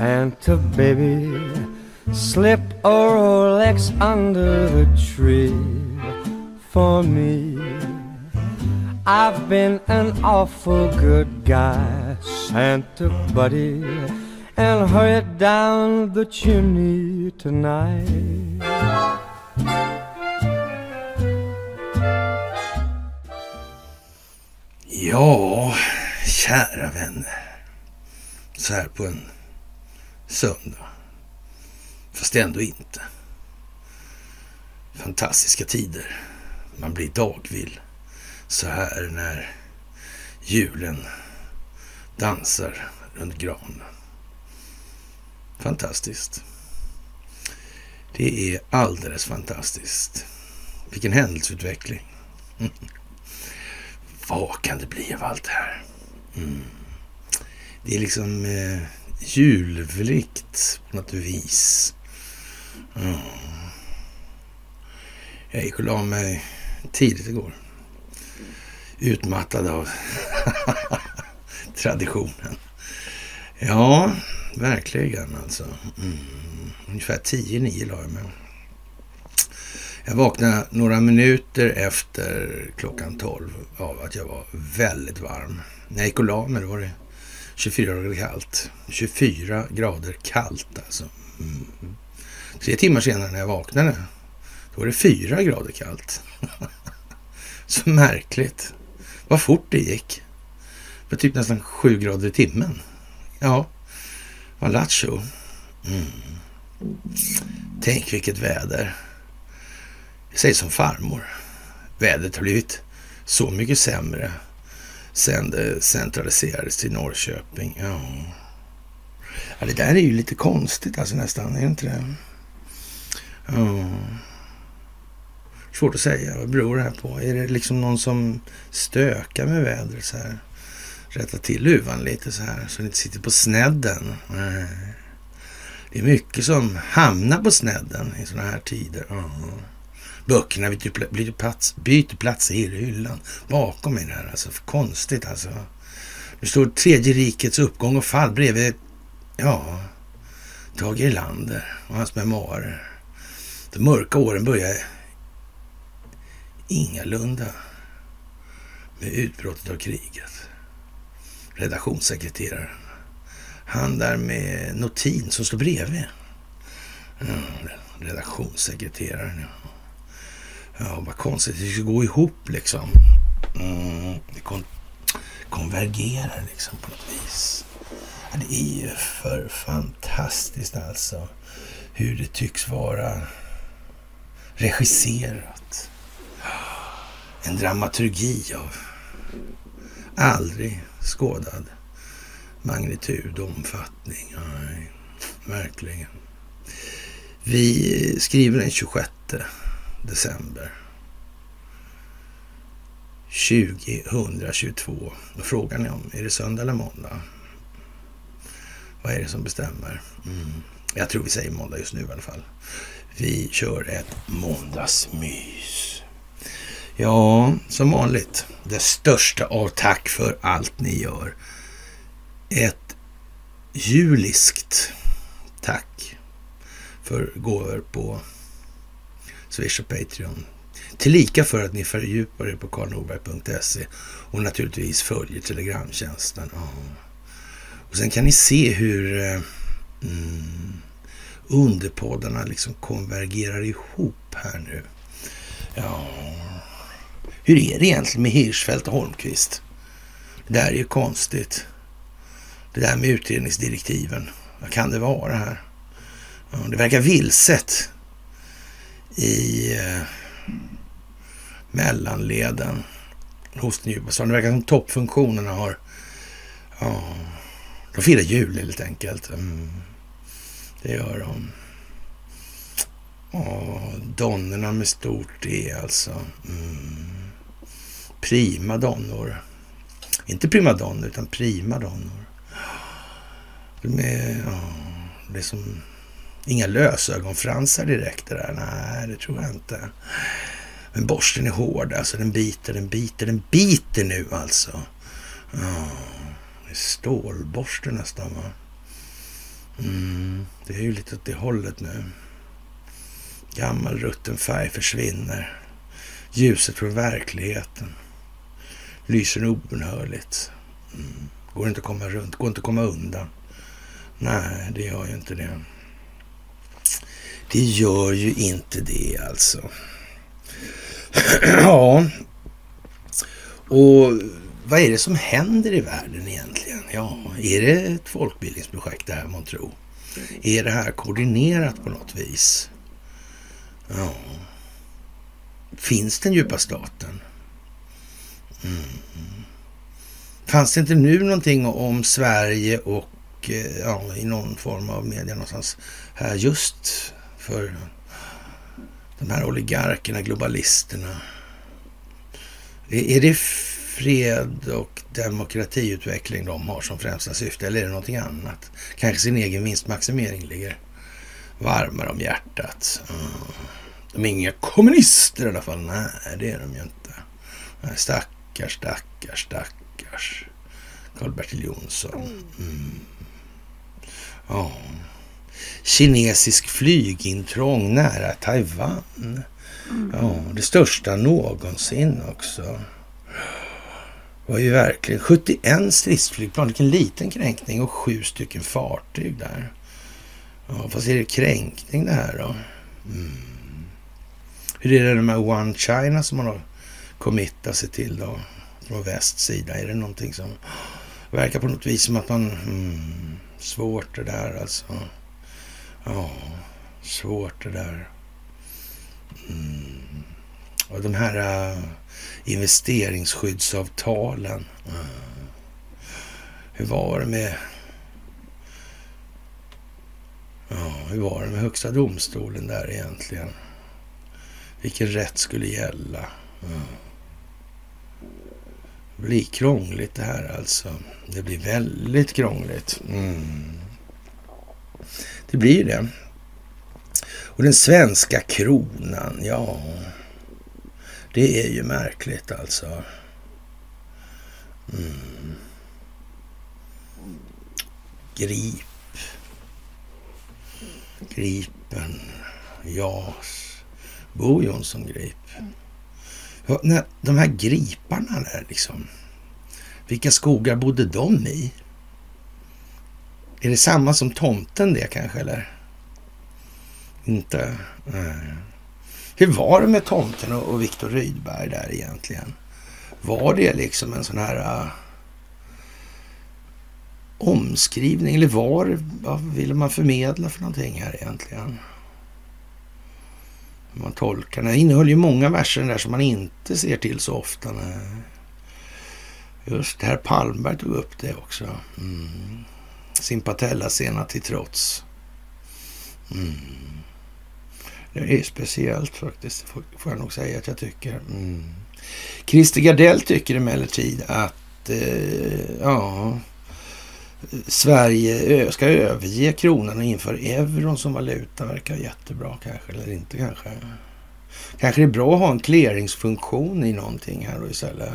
Santa baby, slip a Rolex under the tree for me. I've been an awful good guy, Santa buddy, and hurry down the chimney tonight. Ja, kära vänner. Så här på en söndag. Fast ändå inte. Fantastiska tider. Man blir dagvill så här när julen dansar runt granen. Fantastiskt. Det är alldeles fantastiskt. Vilken händelseutveckling. Vad kan det bli av allt det här? Mm. Det är liksom eh, julvlikt på något vis. Mm. Jag gick och la mig tidigt igår. Utmattad av traditionen. Ja, verkligen alltså. Mm. Ungefär tio, nio la jag mig. Jag vaknade några minuter efter klockan tolv av att jag var väldigt varm. När jag gick och la mig då var det 24 grader kallt. 24 grader kallt alltså. Mm. Tre timmar senare när jag vaknade, då var det 4 grader kallt. Så märkligt. Vad fort det gick. Det var typ nästan 7 grader i timmen. Ja, vad lattjo. Mm. Tänk vilket väder. Jag säger som farmor. Vädret har blivit så mycket sämre sen eh, det centraliserades till Norrköping. Ja. ja, det där är ju lite konstigt alltså nästan, är det inte det? Ja. Svårt att säga, vad beror det här på? Är det liksom någon som stökar med vädret så här? Rätta till luvan lite så här, så den inte sitter på snedden. Nej. Det är mycket som hamnar på snedden i sådana här tider. Ja. Böckerna typ byter plats, byter plats i hyllan bakom mig där. Alltså, konstigt alltså. Det står tredje rikets uppgång och fall bredvid, ja, Tage Erlander och hans memoarer. De mörka åren börjar ingalunda med utbrottet av kriget. Redaktionssekreteraren. Han där med notin som står bredvid. Mm, redaktionssekreteraren, ja. Ja, vad konstigt. Det ska gå ihop liksom. Mm, det kon konvergerar liksom på något vis. Ja, det är ju för fantastiskt alltså. Hur det tycks vara regisserat. En dramaturgi av aldrig skådad magnitud och omfattning. Nej, verkligen. Vi skriver den 26 december 2022. Och frågar ni om, är det söndag eller måndag? Vad är det som bestämmer? Mm. Jag tror vi säger måndag just nu i alla fall. Vi kör ett måndagsmys. Ja, som vanligt. Det största av tack för allt ni gör. Ett juliskt tack för gåvor på Swish och Patreon. Tillika för att ni fördjupar er på karlnorberg.se och naturligtvis följer Telegramtjänsten. Ja. Och sen kan ni se hur eh, mm, underpoddarna liksom konvergerar ihop här nu. Ja, hur är det egentligen med Hirschfeldt och Holmqvist? Det där är ju konstigt. Det där med utredningsdirektiven. Vad kan det vara här? Ja, det verkar vilset i eh, mellanleden hos den djupa Det verkar som toppfunktionerna har... Ja, de firar jul helt enkelt. Mm, det gör de. Ja, donnorna med stort D alltså. Mm. Prima donnor. Inte primadonnor, utan prima donnor. De är, ja, det är som Inga lösögonfransar direkt det där. Nej, det tror jag inte. Men borsten är hård alltså. Den biter, den biter, den biter nu alltså. Ja, det är stålborste nästan va. Mm, det är ju lite åt det hållet nu. Gammal rutten färg försvinner. Ljuset från verkligheten lyser obönhörligt. Mm. Går inte att komma runt, går inte att komma undan. Nej, det gör ju inte det. Det gör ju inte det alltså. ja, och vad är det som händer i världen egentligen? Ja, är det ett folkbildningsprojekt det här man tror? Är det här koordinerat på något vis? Ja. Finns den djupa staten? Mm. Fanns det inte nu någonting om Sverige och eh, ja, i någon form av media någonstans här just för de här oligarkerna, globalisterna? Är det fred och demokratiutveckling de har som främsta syfte eller är det någonting annat? Kanske sin egen vinstmaximering ligger varmare om hjärtat. Mm. De är inga kommunister i alla fall. Nej, det är de ju inte. Nej, stackars, stackars, stackars. Karl-Bertil Jonsson. Mm. Ja. Kinesisk flygintrång nära Taiwan. Ja, det största någonsin också. var ju verkligen 71 stridsflygplan, vilken liten kränkning och sju stycken fartyg där. Ja, fast är det kränkning det här då? Mm. Hur är det med One China som man har committat sig till då? Från västs sida. Är det någonting som verkar på något vis som att man... Mm, svårt det där alltså. Ja, svårt det där. Mm. Och de här äh, investeringsskyddsavtalen. Uh, hur var det med... Ja, hur var det med Högsta domstolen där egentligen? Vilken rätt skulle gälla? Uh. Det blir krångligt det här alltså. Det blir väldigt krångligt. Mm. Det blir ju det. Och den svenska kronan, ja. Det är ju märkligt alltså. Mm. Grip. Gripen. JAS. Bo Jonsson Grip. Ja, de här griparna där liksom. Vilka skogar bodde de i? Är det samma som tomten det kanske eller? Inte? Nej. Hur var det med tomten och Viktor Rydberg där egentligen? Var det liksom en sån här uh, omskrivning eller var vad ville man förmedla för någonting här egentligen? Man tolkar den. innehöll ju många verser där som man inte ser till så ofta. Nej. Eh, just herr Palmberg tog upp det också. Mm. Sin Patella-sena till trots. Mm. Det är speciellt faktiskt, får jag nog säga att jag tycker. Mm. Christer Gardell tycker emellertid att eh, ja, Sverige ska överge kronan och införa euron som valuta. Verkar jättebra kanske, eller inte kanske. Kanske det är bra att ha en clearingsfunktion i någonting här då istället.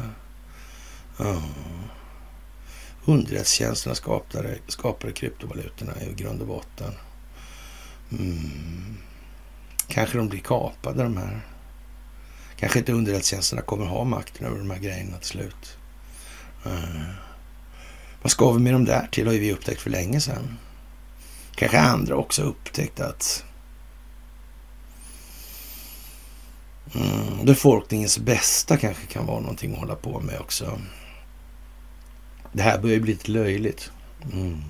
Ja. Underrättelsetjänsterna skapade, skapade kryptovalutorna i grund och botten. Mm. Kanske de blir kapade de här. Kanske inte underrättelsetjänsterna kommer ha makten över de här grejerna till slut. Mm. Vad ska vi med dem där till har vi upptäckt för länge sedan. Kanske andra också upptäckt att mm, befolkningens bästa kanske kan vara någonting att hålla på med också. Det här börjar bli lite löjligt. Mm.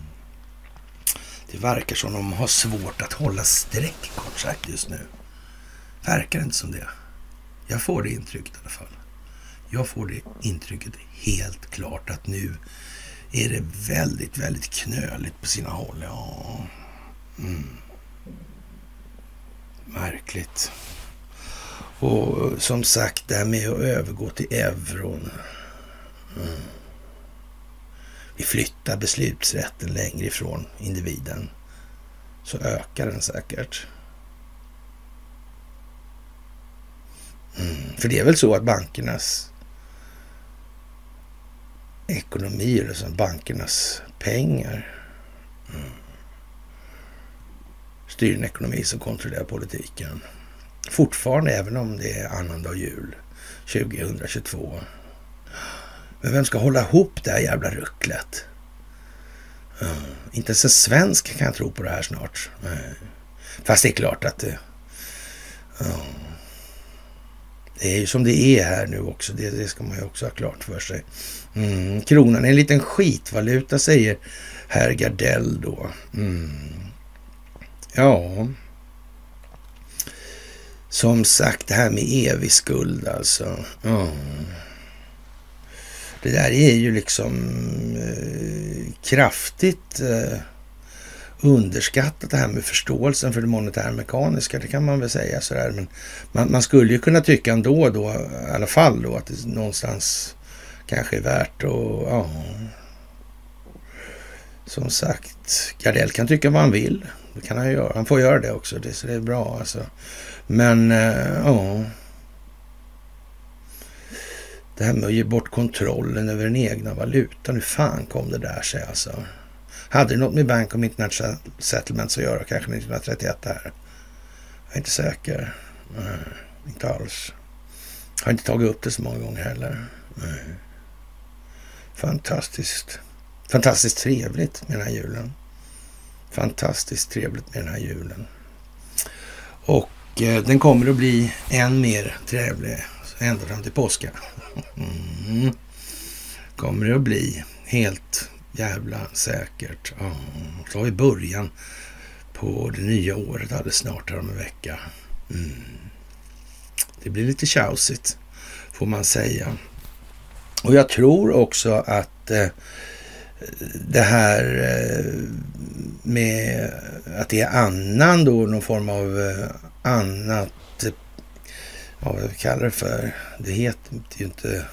Det verkar som de har svårt att hålla streck kort sagt just nu. Verkar inte som det. Jag får det intrycket i alla fall. Jag får det intrycket helt klart att nu är det väldigt, väldigt knöligt på sina håll. Ja. Mm. Märkligt. Och eh, som sagt, det här med att övergå till euron. Mm. Vi flyttar beslutsrätten längre ifrån individen så ökar den säkert. Mm. För det är väl så att bankernas ekonomi, eller bankernas pengar. Mm. styr en ekonomi som kontrollerar politiken. Fortfarande, även om det är annandag jul 2022. Men vem ska hålla ihop det här jävla rucklet? Mm. inte ens en svensk kan tro på det här snart. Mm. fast det är klart att det... Mm. det är ju som det är här nu också. Det, det ska man ju också ha klart för sig. Mm, kronan är en liten skitvaluta, säger herr Gardell då. Mm. Ja, som sagt det här med evig skuld alltså. Mm. Det där är ju liksom eh, kraftigt eh, underskattat det här med förståelsen för det monetära mekaniska. Det kan man väl säga sådär. Men man, man skulle ju kunna tycka ändå då i alla fall då att det någonstans kanske är värt att ja, som sagt, Gardell kan tycka vad han vill. Det kan han göra. Han får göra det också. Det, så det är bra alltså. Men eh. Det här med att ge bort kontrollen över den egna valutan. Hur fan kom det där sig alltså? Hade det något med Bank of International Settlements att göra kanske 1931 där? Jag är inte säker. Nej, inte alls. Har inte tagit upp det så många gånger heller. Nej. Fantastiskt. Fantastiskt trevligt med den här julen. Fantastiskt trevligt med den här julen. Och eh, den kommer att bli än mer trevlig ända fram till påska. Mm. Kommer det att bli helt jävla säkert. Ja. Så har vi början på det nya året alldeles snart här om en vecka. Mm. Det blir lite tjausigt får man säga. Och jag tror också att eh, det här eh, med att det är annan då, någon form av eh, annat, ja, vad vi kallar det för. Det heter ju inte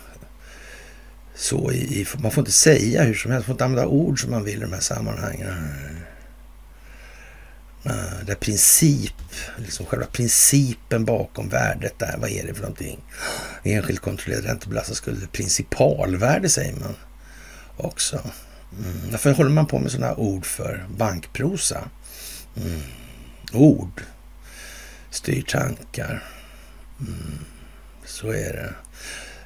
så i, man får inte säga hur som helst, man får inte använda ord som man vill i de här sammanhangen. Eh, det är princip, liksom själva principen bakom värdet där, vad är det för någonting? Enskilt kontrollerad räntebelastad skuld, principalvärde säger man också. Mm. Varför håller man på med sådana ord för? Bankprosa. Mm. Ord styr tankar. Mm. Så är det.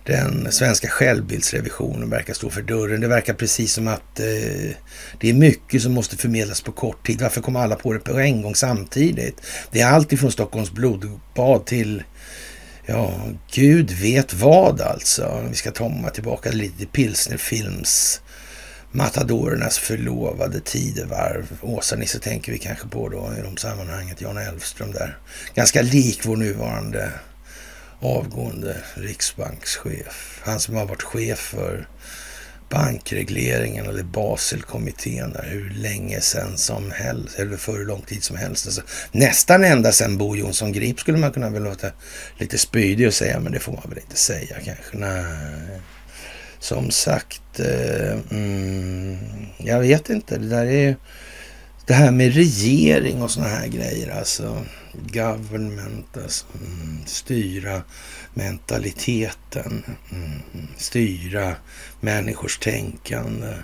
Den svenska självbildsrevisionen verkar stå för dörren. Det verkar precis som att eh, det är mycket som måste förmedlas på kort tid. Varför kommer alla på det på en gång samtidigt? Det är allt ifrån Stockholms blodbad till Ja, gud vet vad alltså. Vi ska komma tillbaka lite till Pilsnerfilms Matadorernas förlovade tidevarv. Åsa-Nisse tänker vi kanske på då i de sammanhanget. Jan Elfström där. Ganska lik vår nuvarande avgående riksbankschef. Han som har varit chef för bankregleringen eller Baselkommittén där hur länge sedan som helst, eller för hur lång tid som helst. Alltså, nästan ända sedan Bo Jonsson Grip skulle man kunna väl låta lite spydig och säga, men det får man väl inte säga kanske. Nej. Som sagt, eh, mm, jag vet inte. Det där är det här med regering och såna här grejer. Alltså government, alltså, mm, styra mentaliteten, mm, styra människors tänkande.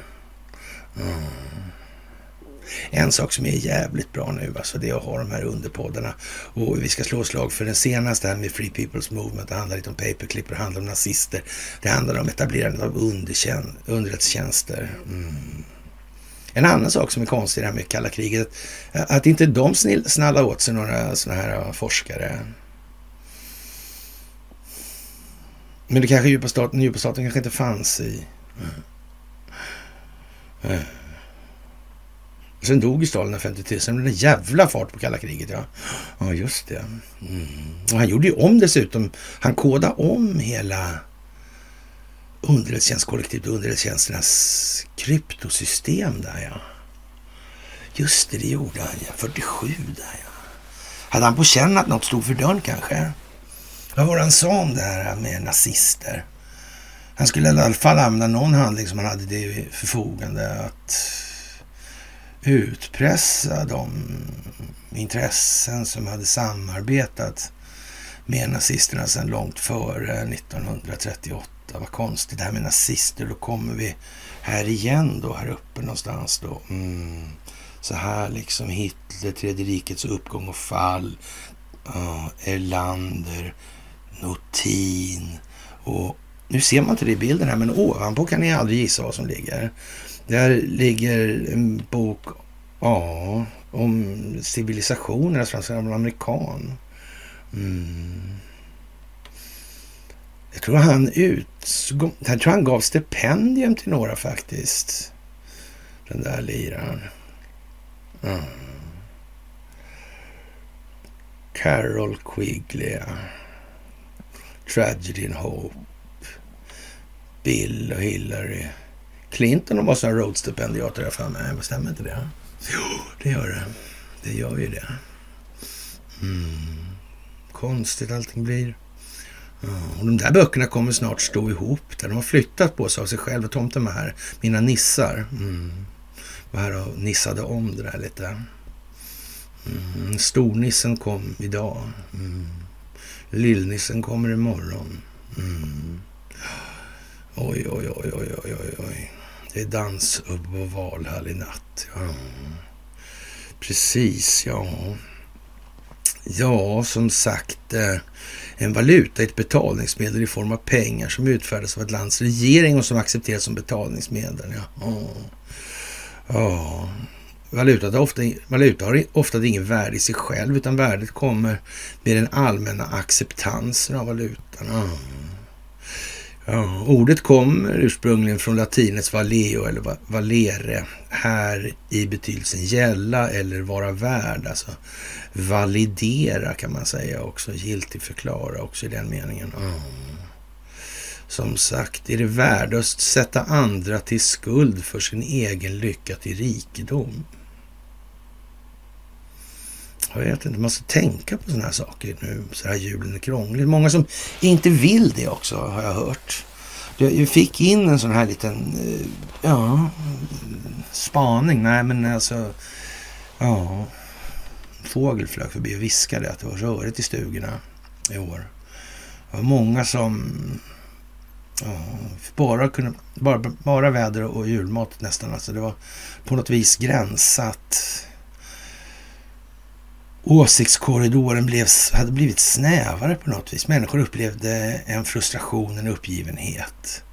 Mm. En sak som är jävligt bra nu, alltså det är att ha de här underpoddarna. Och vi ska slå slag för den senaste här med Free People's Movement. Det handlar lite om paperclip, det handlar om nazister. Det handlar om etablerandet av underrättelsetjänster. Mm. En annan sak som är konstig i det här med kalla kriget, att inte de snallar åt sig några sådana här eh, forskare. Men det kanske djupa staten, djupa staten kanske inte fanns i... Mm. Sen dog ju Stalin 53, sen blev det jävla fart på kalla kriget. Ja, ja just det. Mm. Och han gjorde ju om dessutom, han kodade om hela underrättelsetjänstkollektivet och underrättelsetjänsternas kryptosystem där ja. Just det, det gjorde han ja. 47 där ja. Hade han på känn att något stod för dörren kanske? Vad var det han sa om det här med nazister? Han skulle i alla fall använda någon handling som han hade det förfogande att utpressa de intressen som hade samarbetat med nazisterna sedan långt före 1938. Vad konstigt det här med nazister. Då kommer vi här igen då, här uppe någonstans då. Mm. så här liksom Hitler, Tredje rikets uppgång och fall, uh, Erlander, Notin och nu ser man inte det i bilden här, men ovanpå kan ni aldrig gissa vad som ligger. Där ligger en bok ja, om civilisationer, alltså en amerikan. Mm. Jag tror han ut, jag tror han gav stipendium till några faktiskt. Den där liraren. Mm. Carol Quigley. Tragedy and Hope. Bill och Hillary. Clinton var sådana Rhodes-stipendiater för mig. Stämmer inte det? Jo, det gör det. Det gör ju det. Mm. Konstigt allting blir. Mm, och de där böckerna kommer snart stå ihop. Där de har flyttat på sig av sig själva. Tomten var här. Mina nissar. Mm. Var här och nissade om det där lite. Mm. Stornissen kom idag. Mm. Lillnissen kommer imorgon. Mm. Oj, oj, oj, oj, oj, oj, oj. Det är dans upp på Valhall i natt. Ja. Precis, ja. Ja, som sagt, eh, en valuta är ett betalningsmedel i form av pengar som utfärdas av ett lands regering och som accepteras som betalningsmedel. Ja. ja. Valuta har, ofta, valuta har ofta inget värde i sig själv utan värdet kommer med den allmänna acceptansen av valutan. Oh. Ja, ordet kommer ursprungligen från latinets valeo eller valere, här i betydelsen gälla eller vara värd, alltså validera kan man säga också, giltigt förklara också i den meningen. Mm. Som sagt, är det värdöst sätta andra till skuld för sin egen lycka till rikedom? Jag vet inte, man ska tänka på sådana här saker nu så här julen är krånglig. Många som inte vill det också har jag hört. Jag fick in en sån här liten, eh, ja, spaning. Nej men alltså, ja. Fågel flög förbi och viskade att det var rörigt i stugorna i år. Det var många som ja, bara, kunde, bara, bara väder och julmat nästan. Alltså det var på något vis gränsat åsiktskorridoren blev, hade blivit snävare på något vis. Människor upplevde en frustration, en uppgivenhet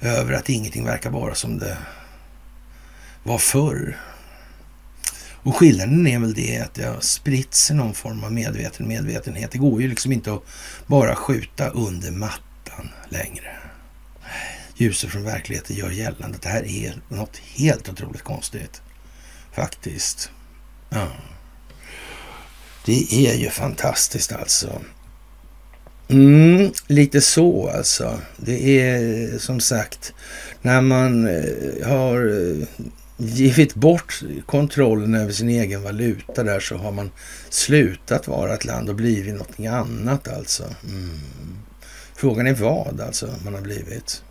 över att ingenting verkar vara som det var förr. Och skillnaden är väl det att det har spritt sig någon form av medveten medvetenhet. Det går ju liksom inte att bara skjuta under mattan längre. Ljuset från verkligheten gör gällande att det här är något helt otroligt konstigt. Faktiskt. Ja. Det är ju fantastiskt alltså. Mm, lite så alltså. Det är som sagt när man eh, har eh, givit bort kontrollen över sin egen valuta där så har man slutat vara ett land och blivit någonting annat alltså. Mm. Frågan är vad alltså man har blivit.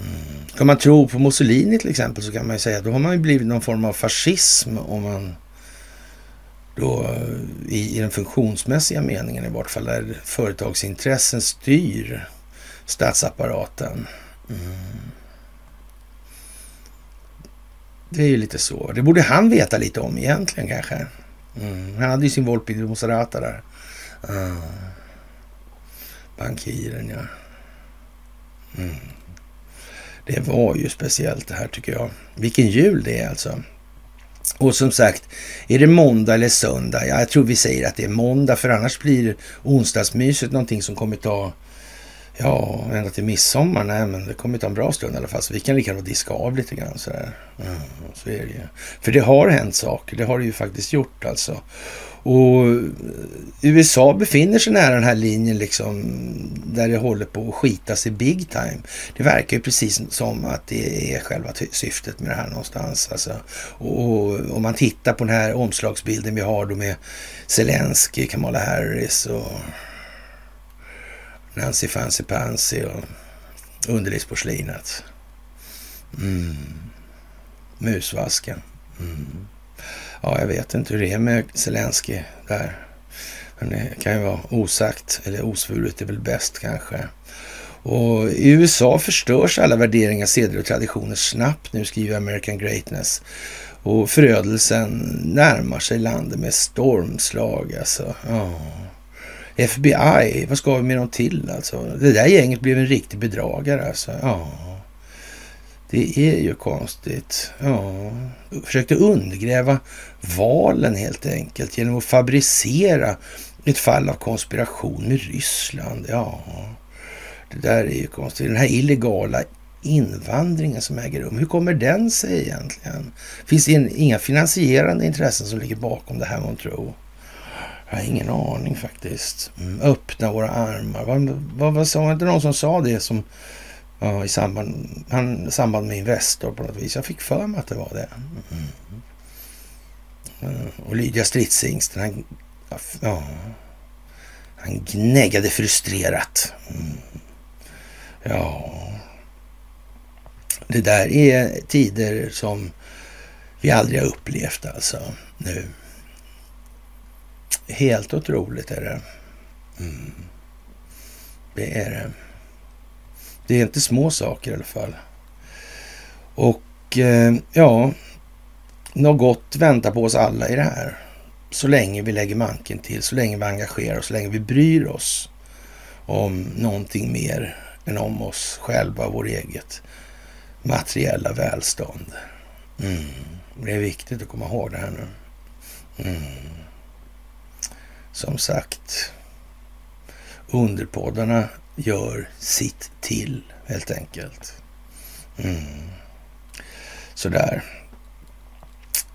Mm. Kan man tro på Mussolini till exempel så kan man ju säga att då har man ju blivit någon form av fascism om man då i, i den funktionsmässiga meningen i vart fall, där företagsintressen styr statsapparaten. Mm. Det är ju lite så. Det borde han veta lite om egentligen kanske. Mm. Han hade ju sin Volpi Moserata där. Mm. Bankiren, ja. Mm. Det var ju speciellt det här tycker jag. Vilken jul det är alltså. Och som sagt, är det måndag eller söndag? Ja, jag tror vi säger att det är måndag, för annars blir onsdagsmyset någonting som kommer ta, ja, ända till midsommar. Nej, men det kommer ta en bra stund i alla fall, så vi kan lika gärna diska av lite grann sådär. Mm, så är det ju. För det har hänt saker, det har det ju faktiskt gjort alltså. Och USA befinner sig nära den här linjen liksom där det håller på att skitas i big time. Det verkar ju precis som att det är själva syftet med det här någonstans. Alltså, och om man tittar på den här omslagsbilden vi har då med Zelensky, Kamala Harris och Nancy Fancy Pansy och underlivsporslinet. Mm. Musvasken. Mm. Ja, jag vet inte hur det är med Zelensky där. Men det kan ju vara osagt, eller osvuret är väl bäst kanske. Och i USA förstörs alla värderingar, seder och traditioner snabbt nu, skriver American Greatness. Och förödelsen närmar sig landet med stormslag alltså. Oh. FBI, vad ska vi med dem till alltså? Det där gänget blev en riktig bedragare alltså. Oh. Det är ju konstigt. Ja. Försökte undergräva valen helt enkelt genom att fabricera ett fall av konspiration med Ryssland. Ja, det där är ju konstigt. Den här illegala invandringen som äger rum, hur kommer den sig egentligen? Finns det inga finansierande intressen som ligger bakom det här man tror? Jag har ingen aning faktiskt. Mm, öppna våra armar. Vad, vad, vad sa, var det inte någon som sa det som ja, i samband, han, samband med Investor på något vis? Jag fick för mig att det var det. Mm. Mm. Och Lydia Stridshingsten, han, ja, han gnäggade frustrerat. Mm. Ja, det där är tider som vi aldrig har upplevt alltså nu. Helt otroligt är det. Mm. Det är det. Det är inte små saker i alla fall. Och eh, ja, något gott väntar på oss alla i det här. Så länge vi lägger manken till, så länge vi engagerar oss, så länge vi bryr oss om någonting mer än om oss själva, vår eget materiella välstånd. Mm. Det är viktigt att komma ihåg det här nu. Mm. Som sagt, underpoddarna gör sitt till helt enkelt. Mm. Sådär.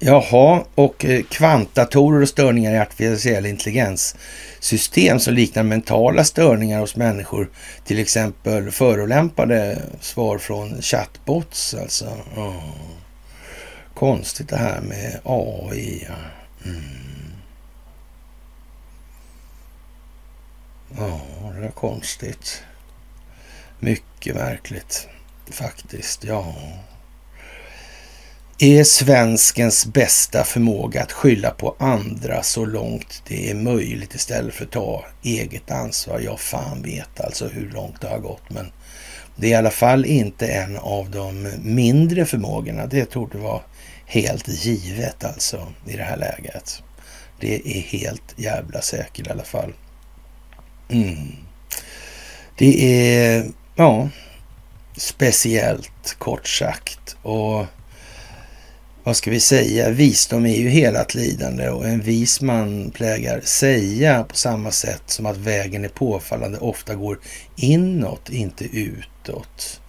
Jaha, och eh, kvantdatorer och störningar i artificiell intelligens. System som liknar mentala störningar hos människor. Till exempel förolämpade svar från chatbots. Alltså. Oh. Konstigt det här med AI. Mm. Ja, det är konstigt. Mycket märkligt faktiskt. Ja är svenskens bästa förmåga att skylla på andra så långt det är möjligt istället för att ta eget ansvar. Jag fan vet alltså hur långt det har gått, men det är i alla fall inte en av de mindre förmågorna. Det torde vara helt givet alltså i det här läget. Det är helt jävla säkert i alla fall. Mm. Det är, ja, speciellt kort sagt. Och vad ska vi säga, visdom är ju hela lidande och en vis man plägar säga på samma sätt som att vägen är påfallande ofta går inåt, inte utåt.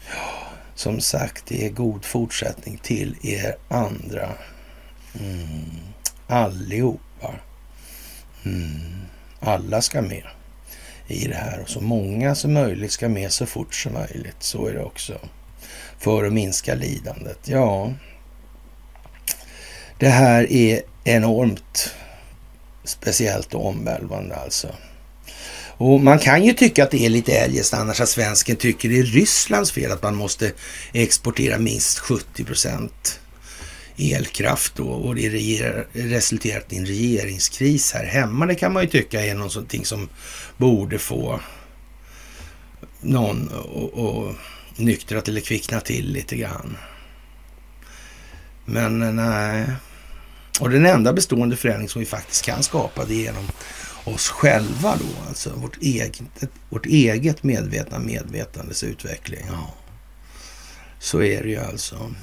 Som sagt, det är god fortsättning till er andra. Mm. Allihopa. Mm. Alla ska med i det här och så många som möjligt ska med så fort som möjligt. Så är det också. För att minska lidandet. Ja, det här är enormt speciellt och omvälvande alltså. Och man kan ju tycka att det är lite eljest annars att svensken tycker det är Rysslands fel att man måste exportera minst 70 procent elkraft då och det resulterat i en regeringskris här hemma. Det kan man ju tycka är någonting som borde få någon att nyktra till eller kvickna till lite grann. Men eh, nej, och den enda bestående förändring som vi faktiskt kan skapa det är genom oss själva då, alltså vårt eget, vårt eget medvetna medvetandes utveckling. Ja. Så är det ju alltså.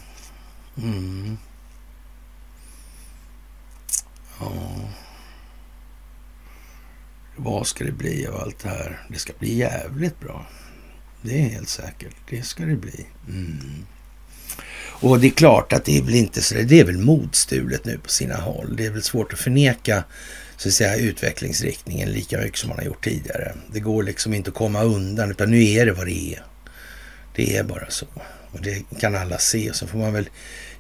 Mm. Ja. Vad ska det bli av allt det här? Det ska bli jävligt bra. Det är helt säkert. Det ska det bli. Mm. Och det är klart att det är väl inte så, det är väl modstulet nu på sina håll. Det är väl svårt att förneka så att säga utvecklingsriktningen lika mycket som man har gjort tidigare. Det går liksom inte att komma undan utan nu är det vad det är. Det är bara så. Och det kan alla se. Så får man väl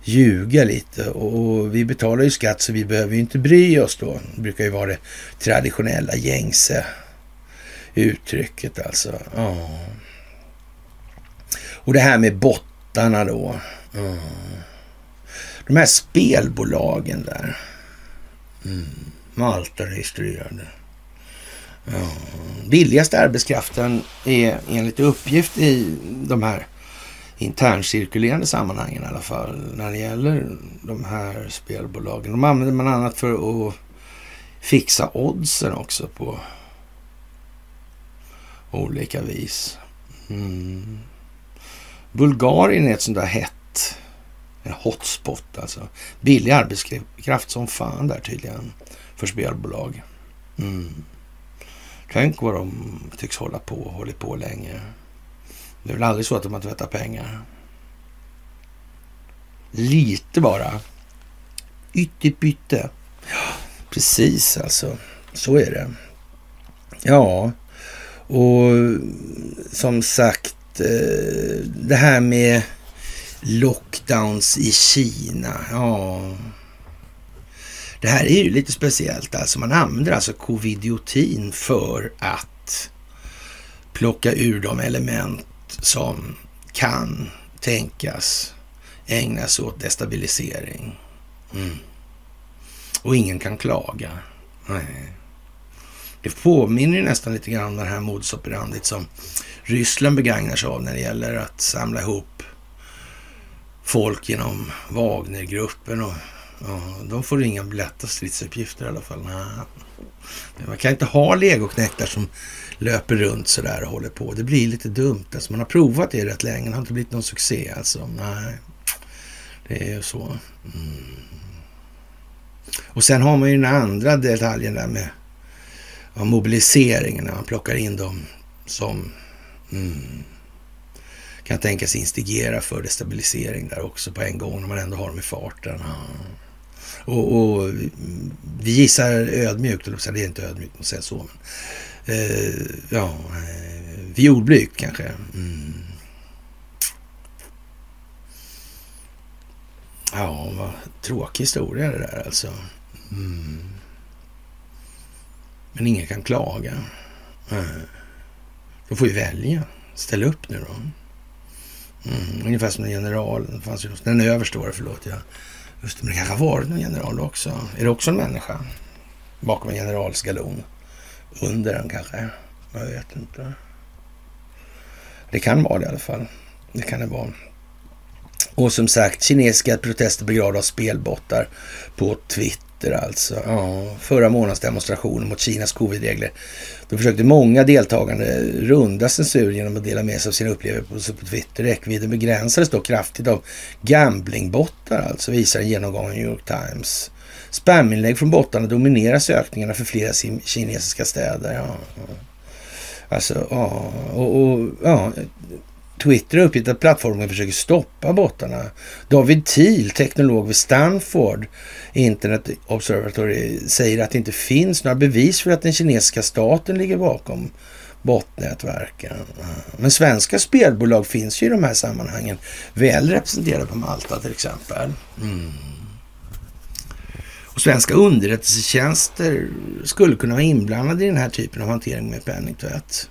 ljuga lite. Och vi betalar ju skatt så vi behöver ju inte bry oss då. Det brukar ju vara det traditionella gängse uttrycket alltså. Oh. Och det här med bottarna då. Oh. De här spelbolagen där. Mm. Malta registrerade. Ja. Billigaste arbetskraften är enligt uppgift i de här interncirkulerande sammanhangen i alla fall när det gäller de här spelbolagen. De använder man annat för att fixa oddsen också på olika vis. Mm. Bulgarien är ett sånt där hett, en hotspot alltså. Billig arbetskraft som fan där tydligen för spelbolag. Mm. Tänk vad de tycks hålla på och på länge. Det är väl aldrig så att de har tvättat pengar. Lite bara. Ytterbytte. Ja, precis alltså. Så är det. Ja, och som sagt, eh, det här med lockdowns i Kina. Ja, det här är ju lite speciellt. Alltså man använder alltså covidiotin för att plocka ur de element som kan tänkas ägna sig åt destabilisering. Mm. Och ingen kan klaga. Nej. Det påminner nästan lite grann om det här modus operandit som Ryssland begagnar sig av när det gäller att samla ihop folk genom Wagnergruppen och ja, de får inga lätta stridsuppgifter i alla fall. Nej. Man kan inte ha legoknektar som löper runt sådär och håller på. Det blir lite dumt. Alltså man har provat det rätt länge. Det har inte blivit någon succé alltså. Nej, det är ju så. Mm. Och sen har man ju den andra detaljen där med ja, mobiliseringen. När man plockar in dem som mm, kan tänkas instigera för destabilisering där också på en gång när man ändå har dem i farten. Ja. Och, och, mm, vi gissar ödmjukt, eller det är inte ödmjukt att säga så, men eh, ja, eh, violblygt kanske. Mm. Ja, vad tråkig historia det där alltså. Mm. Men ingen kan klaga. Mm. Då får ju välja. Ställ upp nu då. Mm. Ungefär som en general. Det fanns ju en överste var det, förlåt. Ja. Just det, men det kanske har varit någon general också. Är det också en människa? Bakom en generals galon. Under den kanske? Jag vet inte. Det kan vara det i alla fall. Det kan det vara. Och som sagt, kinesiska protester begravda av spelbottar på Twitter alltså. Ja, förra månadens demonstration mot Kinas covidregler. Då försökte många deltagande runda censur genom att dela med sig av sina upplevelser på Twitter. Räckvidden begränsades då kraftigt av gamblingbottar alltså, visar en genomgång av New York Times. Spaminlägg från bottarna dominerar sökningarna för flera kinesiska städer. Ja. Alltså, ja, och, och ja, Twitter har uppgett att plattformen försöker stoppa bottarna. David Thiel, teknolog vid Stanford Internet Observatory, säger att det inte finns några bevis för att den kinesiska staten ligger bakom botnätverken. Men svenska spelbolag finns ju i de här sammanhangen väl representerade på Malta till exempel. Mm. Och svenska underrättelsetjänster skulle kunna vara inblandade i den här typen av hantering med penningtvätt.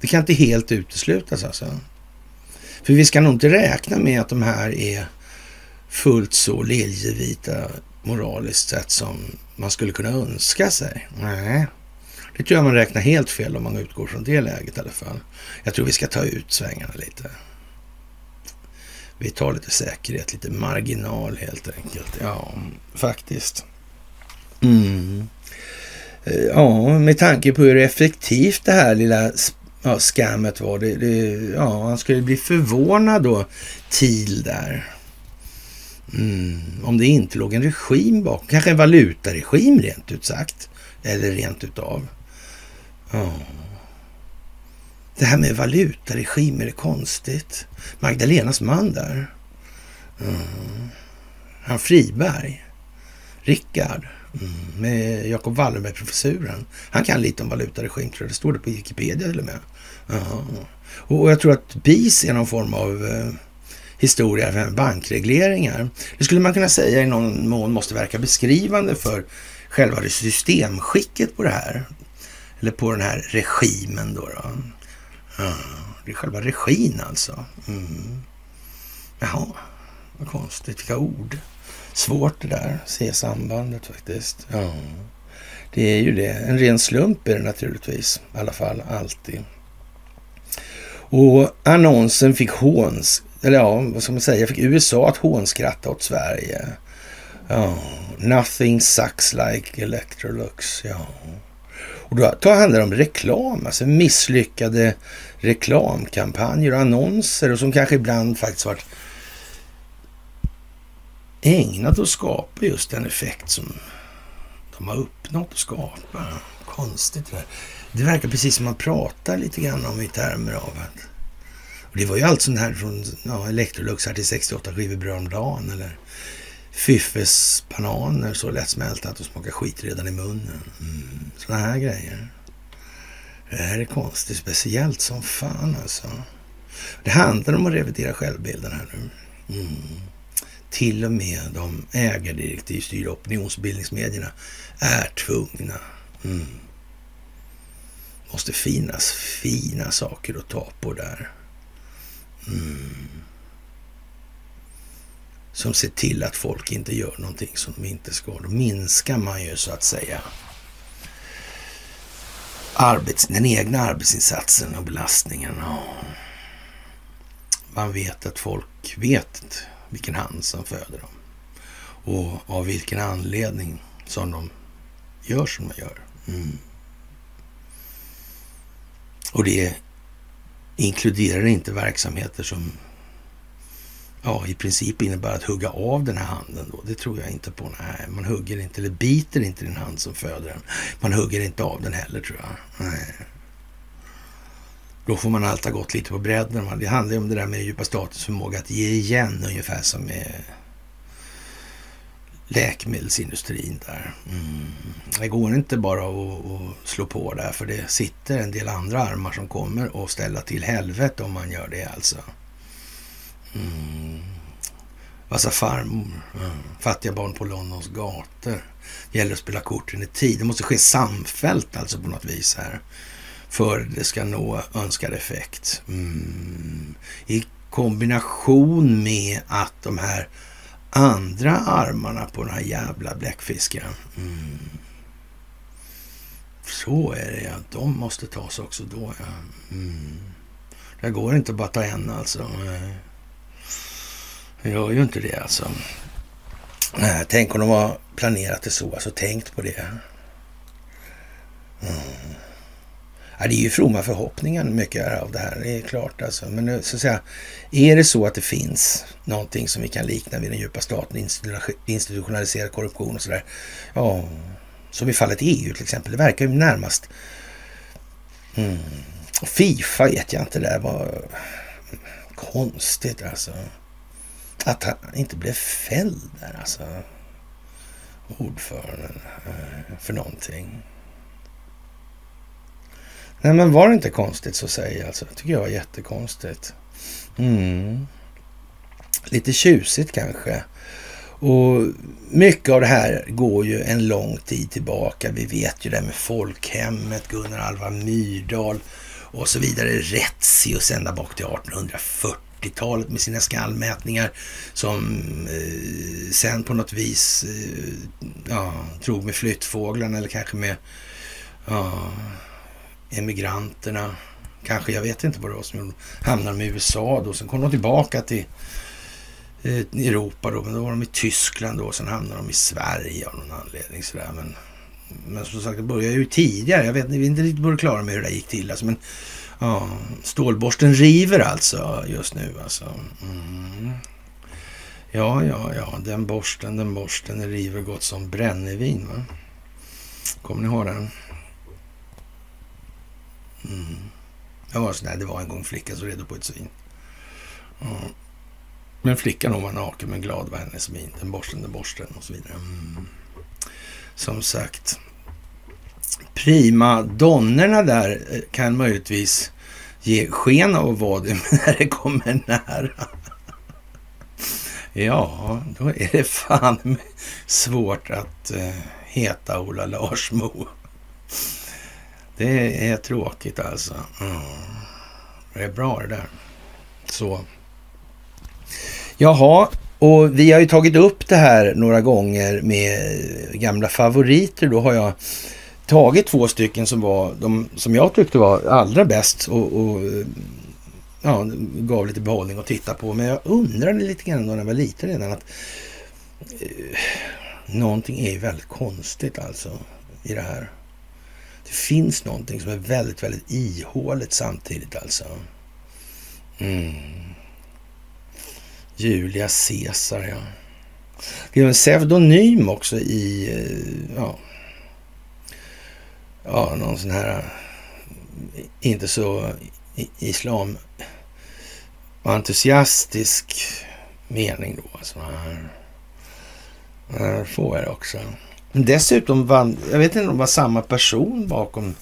Det kan inte helt uteslutas alltså. För vi ska nog inte räkna med att de här är fullt så liljevita moraliskt sett som man skulle kunna önska sig. Nej, det tror jag man räknar helt fel om man utgår från det läget i alla fall. Jag tror vi ska ta ut svängarna lite. Vi tar lite säkerhet, lite marginal helt enkelt. Ja, faktiskt. Mm. Eh, ja, med tanke på hur effektivt det här lilla ja, skammet var. Det, det, ja, han skulle bli förvånad då, TIL där. Mm, om det inte låg en regim bakom. Kanske en valutaregim rent ut sagt. Eller rent utav. Ja. Det här med valutaregim, är det konstigt? Magdalenas man där. Mm. Han Friberg. Rickard. Mm, med Jakob Wallenberg-professuren. Han kan lite om valutaregim, tror jag. Det står det på Wikipedia till och med. Aha. Och jag tror att BIS är någon form av eh, historia för bankregleringar. Det skulle man kunna säga i någon mån måste verka beskrivande för själva systemskicket på det här. Eller på den här regimen då. då. Ja, det är själva regin alltså. Mm. Jaha, vad konstigt. Vilka ord. Svårt det där, se sambandet faktiskt. Ja. Det är ju det. En ren slump är det naturligtvis. I alla fall, alltid. Och annonsen fick håns, eller ja, vad ska man säga, fick USA att hånskratta åt Sverige. Ja, nothing sucks like Electrolux. Ja. Och då, då handlar det om reklam, alltså misslyckade reklamkampanjer och annonser och som kanske ibland faktiskt varit ägnat att skapa just den effekt som de har uppnått att skapa. Konstigt det där. Det verkar precis som man pratar lite grann om i termer av att... Och det var ju allt sånt här från ja, Electrolux här till 68 skivor bröd om dagen eller Fiffes bananer så lättsmälta att de smakar skit redan i munnen. Mm, sådana här grejer. Det här är konstigt, speciellt som fan alltså. Det handlar om att revidera självbilden här nu. Mm. Till och med de ägardirektivstyrda opinionsbildningsmedierna är tvungna. Mm. Måste finnas fina saker att ta på där. Mm. Som ser till att folk inte gör någonting som de inte ska. Då minskar man ju så att säga arbets, den egna arbetsinsatsen och belastningen. Man vet att folk vet vilken hand som föder dem och av vilken anledning som de gör som de gör. Mm. Och det inkluderar inte verksamheter som ja, i princip innebär att hugga av den här handen då. Det tror jag inte på. Nej, man hugger inte eller biter inte den hand som föder den. Man hugger inte av den heller tror jag. Nej. Då får man allt ha gått lite på bredden. Det handlar ju om det där med djupa statens förmåga att ge igen ungefär som med läkemedelsindustrin där. Mm. Det går inte bara att, att, slå på där för det sitter en del andra armar som kommer att ställa till helvete om man gör det alltså. Mm. Vassa farmor. Mm. Fattiga barn på Londons gator. Det gäller att spela korten i tid. Det måste ske samfällt alltså på något vis här. För det ska nå önskad effekt. Mm. I kombination med att de här andra armarna på den här jävla bläckfisken. Mm. Så är det ja. De måste tas också då ja. Mm. Det går inte att bara ta en alltså. Det gör ju inte det alltså. Nej, tänk om de har planerat det så, alltså tänkt på det. Mm. Ja, det är ju fromma förhoppningar mycket av det här, det är klart alltså. Men eh, så att säga, är det så att det finns någonting som vi kan likna vid den djupa staten, institutionaliserad korruption och sådär. Ja, som i fallet EU till exempel. Det verkar ju närmast... Mm. Fifa vet jag inte, det där var konstigt alltså. Att han inte blev fälld där alltså. Ordföranden eh, för någonting. Nej men var det inte konstigt så säger alltså. Det tycker jag var jättekonstigt. Mm. Lite tjusigt kanske. Och mycket av det här går ju en lång tid tillbaka. Vi vet ju det med folkhemmet, Gunnar Alva Myrdal och så vidare. Retzius ända bak till 1840-talet med sina skallmätningar som eh, sen på något vis eh, ja, drog med flyttfåglarna eller kanske med ja, emigranterna. Kanske, jag vet inte vad det var som hamnade i USA då. Sen kom de tillbaka till eh, Europa då, men då var de i Tyskland då. Sen hamnade de i Sverige av någon anledning sådär. Men, men som sagt, det började ju tidigare. Jag vet vi är inte riktigt på klara med hur det gick till. Alltså, men ja, stålborsten river alltså just nu alltså. Mm. Ja, ja, ja, den borsten, den borsten, den river gott som brännevin. Va? Kommer ni ihåg den? Mm. Jag var sådär, det var en gång flicka så redo på ett svin. Mm. Men flickan hon var naken men glad var hennes min. Den borsten, den borsten och så vidare. Mm. Som sagt. Prima donnerna där eh, kan möjligtvis ge sken av att vara det, men när det kommer nära. Ja, då är det fan svårt att eh, heta Ola Larsmo. Det är tråkigt alltså. Mm. Det är bra det där. Så. Jaha, och vi har ju tagit upp det här några gånger med gamla favoriter. Då har jag tagit två stycken som var de som jag tyckte var allra bäst och, och ja, gav lite behållning att titta på. Men jag undrade lite grann när jag var liten redan att eh, någonting är väldigt konstigt alltså i det här. Det finns någonting som är väldigt, väldigt ihåligt samtidigt alltså. Mm. Julia Caesar, ja. Det är en pseudonym också i, eh, ja, ja någon sån här, eh, inte så islam entusiastisk mening då. Alltså här får jag det också. Dessutom var, jag vet inte om det var samma person bakom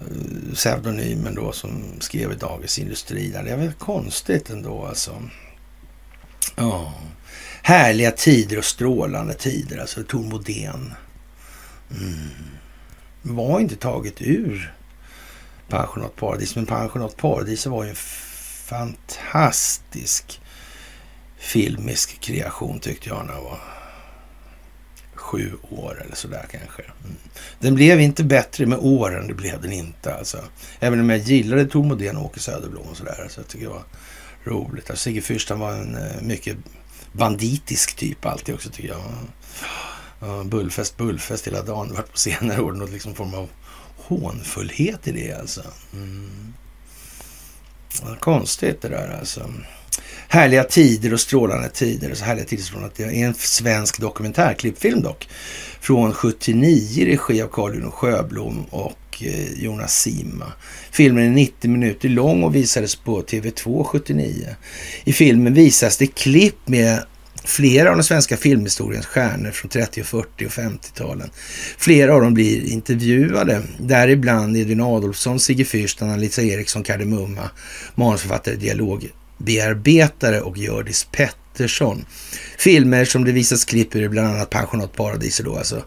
eh, pseudonymen då som skrev i Dagens Industri. Det är väl konstigt ändå alltså. Ja, härliga tider och strålande tider, alltså Tor Modén. Mm. Var inte taget ur Pensionat Paradis, men Pensionat Paradis var ju en fantastisk filmisk kreation tyckte jag när jag var sju år eller sådär kanske. Mm. Den blev inte bättre med åren, det blev den inte alltså. Även om jag gillade Tor och Åke Söderblom och sådär. Så jag tycker det var roligt. Alltså, Sigge Fürst var en eh, mycket banditisk typ alltid också tycker jag. Bullfest, bullfest hela dagen. Vart på senare år något liksom form av hånfullhet i det alltså. Mm. Konstigt det där alltså. Härliga tider och strålande tider. Så härliga tider och strålande tider. Det är en svensk dokumentärklippfilm dock. Från 79 i regi av Carl Sjöblom och eh, Jonas Sima. Filmen är 90 minuter lång och visades på TV2 79. I filmen visas det klipp med flera av den svenska filmhistoriens stjärnor från 30, 40 och 50-talen. Flera av dem blir intervjuade, däribland Edvin Adolfsson, Sigge Fürst, Anna-Lisa Eriksson, Kardemumma, manusförfattare, dialog bearbetare och Hjördis Pettersson. Filmer som det visas klipp ur bland annat Pensionat Paradiset då alltså.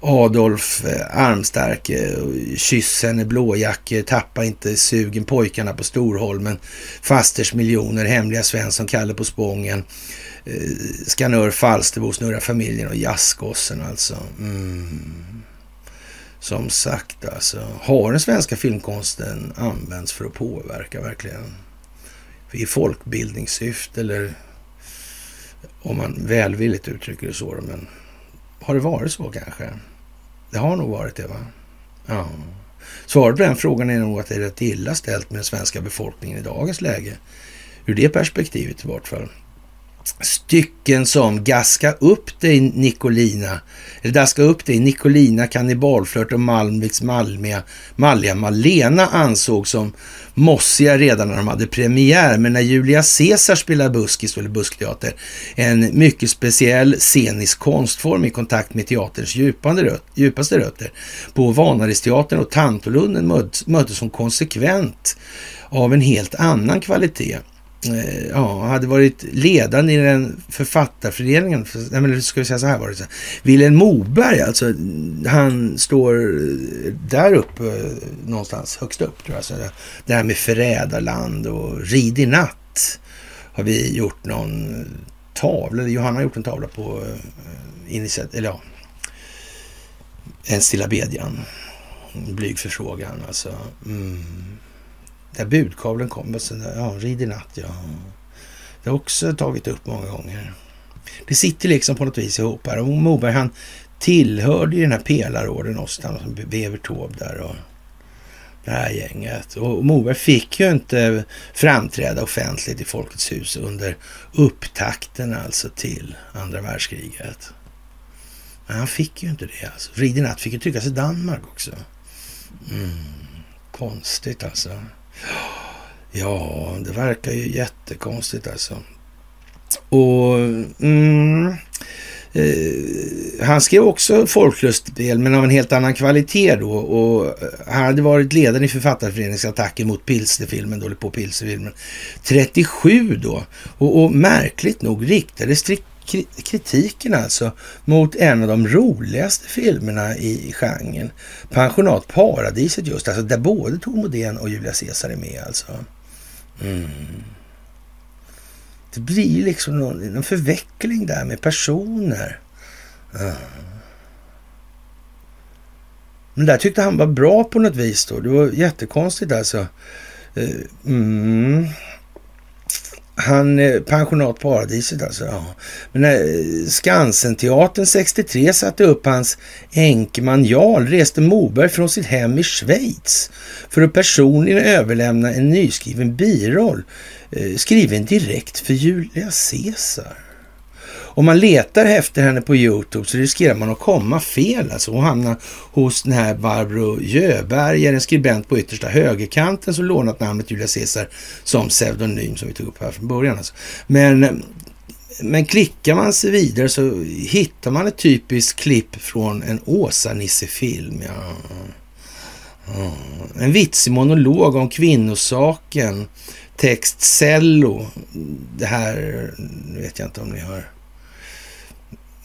Adolf eh, Armstark, eh, Kyss henne blåjackor, Tappa inte sugen, Pojkarna på Storholmen, Fasters miljoner, Hemliga Svensson, Kalle på Spången, eh, Skanör Falsterbo, Snurra familjen och Jazzgossen alltså. Mm. Som sagt alltså, har den svenska filmkonsten använts för att påverka verkligen? I folkbildningssyfte eller om man välvilligt uttrycker det så. Men har det varit så kanske? Det har nog varit det va? Ja. Svaret på den frågan är nog att det är rätt illa ställt med den svenska befolkningen i dagens läge. Ur det perspektivet i vart fall stycken som Gaska upp dig Nicolina, eller Daska upp dig Nicolina, Kannibalflört och Malmviks Malmia, Malja Malena ansåg som mossiga redan när de hade premiär. Men när Julia Caesar spelar buskis eller buskteater, en mycket speciell scenisk konstform i kontakt med teaterns röt, djupaste rötter. På Vanadisteatern och Tantolunden möttes hon konsekvent av en helt annan kvalitet. Eh, ja, hade varit ledande i den författarföreningen, nej men ska vi säga så här var det Vilhelm Moberg, alltså han står eh, där uppe eh, någonstans högst upp tror jag. Så det här med förrädarland och rid i natt har vi gjort någon tavla, eller Johanna har gjort en tavla på initiativ, eller ja, en stilla bedjan. en Blyg förfrågan alltså. Mm. Där budkavlen kom. Sen, ja, rid i natt, ja. Det har också tagit upp många gånger. Det sitter liksom på något vis ihop här. Och Moberg han tillhörde ju den här pelarorden Ostan som Taube där och det här gänget. Och Moberg fick ju inte framträda offentligt i Folkets hus under upptakten alltså till andra världskriget. Men han fick ju inte det alltså. Rid i natt fick ju tryckas i Danmark också. Mm, konstigt alltså. Ja, det verkar ju jättekonstigt alltså. Och mm, eh, han skrev också folklustspel, men av en helt annan kvalitet då. Och eh, han hade varit ledare i författarföreningens attacker mot pilsnerfilmen, då, på pilsnerfilmen 37 då. Och, och märkligt nog riktades kritiken alltså mot en av de roligaste filmerna i genren. Pensionat Paradiset just, alltså där både Tom Odén och Julia Caesar är med alltså. Mm. Det blir liksom någon, en förveckling där med personer. Mm. Men där tyckte han var bra på något vis då. Det var jättekonstigt alltså. Eh, mm. Han, eh, pensionat Paradiset alltså. Ja. Men när Skansenteatern Skansen-teatern 63 satte upp hans enkeman Jarl reste Moberg från sitt hem i Schweiz för att personligen överlämna en nyskriven biroll eh, skriven direkt för Julia Caesar. Om man letar efter henne på Youtube så riskerar man att komma fel alltså och hamna hos den här Barbro Jöberger, en skribent på yttersta högerkanten som lånat namnet Julia Caesar som pseudonym som vi tog upp här från början. Alltså. Men, men klickar man sig vidare så hittar man ett typiskt klipp från en Åsa-Nisse-film. Ja. Ja. En vitsig monolog om kvinnosaken. Text cello. Det här vet jag inte om ni har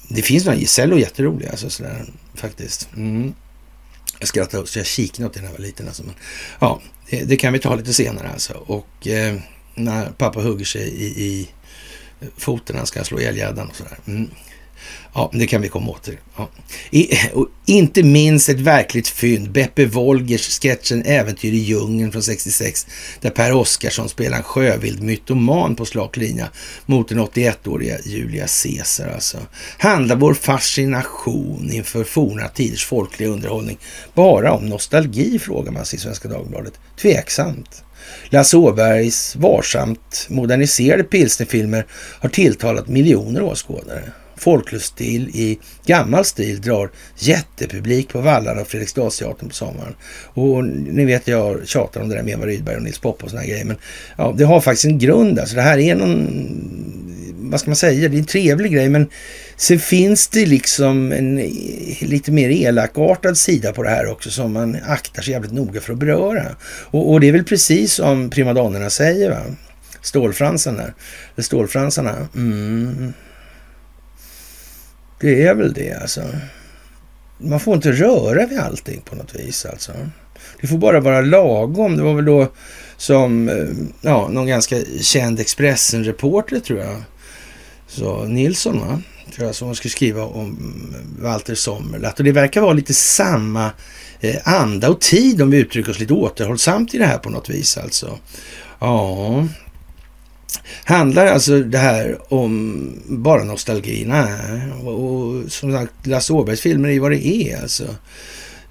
det finns några Gisello jätteroliga, alltså sådär faktiskt. Mm. Jag skrattade så jag kikade åt när jag var liten. Alltså. Men, ja, det, det, kan vi ta lite senare alltså. Och eh, när pappa hugger sig i, i foten, han ska slå ihjäl gäddan och sådär. Mm. Ja, det kan vi komma åt till. Ja. I, och inte minst ett verkligt fynd, Beppe Wolgers sketchen Äventyr i djungeln från 66, där Per Oscarsson spelar en sjövild mytoman på slak linja mot den 81-åriga Julia Caesar. Alltså. Handlar vår fascination inför forna tiders folkliga underhållning bara om nostalgi, frågar man sig i Svenska Dagbladet. Tveksamt. Lasse Åbergs varsamt moderniserade pilsnerfilmer har tilltalat miljoner åskådare folkluststil i gammal stil drar jättepublik på vallarna och Fredriksdalsteatern på sommaren. Och ni vet, jag tjatar om det där med Eva Rydberg och Nils Poppe och såna grejer. Men ja, det har faktiskt en grund. Alltså det här är någon, vad ska man säga, det är en trevlig grej. Men sen finns det liksom en lite mer elakartad sida på det här också som man aktar sig jävligt noga för att beröra. Och, och det är väl precis som primadonnerna säger va? Stålfransarna. Stålfransarna. Mm. Det är väl det alltså. Man får inte röra vid allting på något vis alltså. Det får bara vara lagom. Det var väl då som eh, ja, någon ganska känd Expressen-reporter tror jag. Så Nilsson va? Tror jag som skulle skriva om eh, Walter Sommerlath. Och det verkar vara lite samma eh, anda och tid om vi uttrycker oss lite återhållsamt i det här på något vis alltså. Ja, Handlar alltså det här om bara nostalgi? Nej. Och, som sagt, Lasse Åbergs filmer är ju vad det är alltså.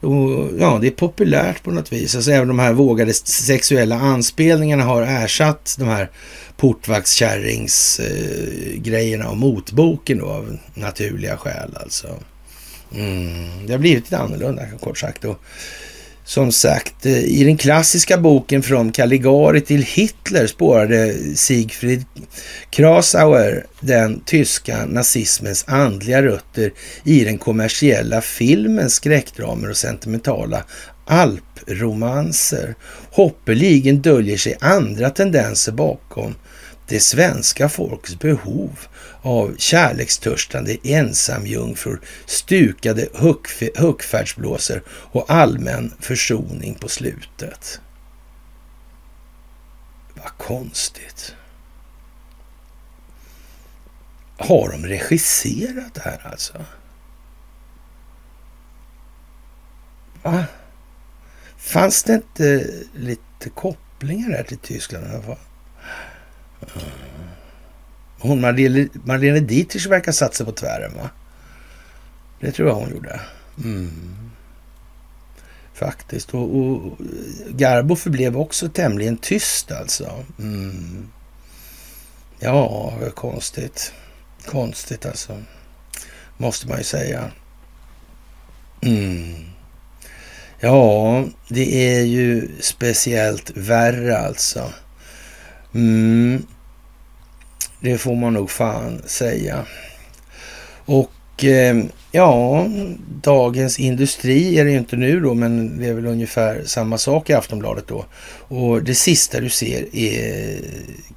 Och, ja, det är populärt på något vis. Alltså även de här vågade sexuella anspelningarna har ersatt de här portvaktskärringsgrejerna eh, och motboken då av naturliga skäl alltså. Mm, det har blivit lite annorlunda kort sagt. Och, som sagt, eh, i den klassiska boken Från Caligari till Hitler spårade Siegfried Krasauer den tyska nazismens andliga rötter i den kommersiella filmens skräckdramer och sentimentala alpromanser. Hoppeligen döljer sig andra tendenser bakom det svenska folkets behov av kärlekstörstande ensamjungfrur, stukade huckfärdsblåsor och allmän försoning på slutet. Vad konstigt. Har de regisserat det här alltså? Va? Fanns det inte lite kopplingar där till Tyskland i alla fall? Eh, hon Marlene, Marlene Dietrich verkar satsa på tvären va? Det tror jag hon gjorde. Mm. Faktiskt. Och, och Garbo förblev också tämligen tyst alltså. Mm. Ja, konstigt. Konstigt alltså. Måste man ju säga. Mm. Ja, det är ju speciellt värre alltså. Mm. Det får man nog fan säga. Och eh, ja, Dagens Industri är det ju inte nu då, men det är väl ungefär samma sak i Aftonbladet då. Och det sista du ser är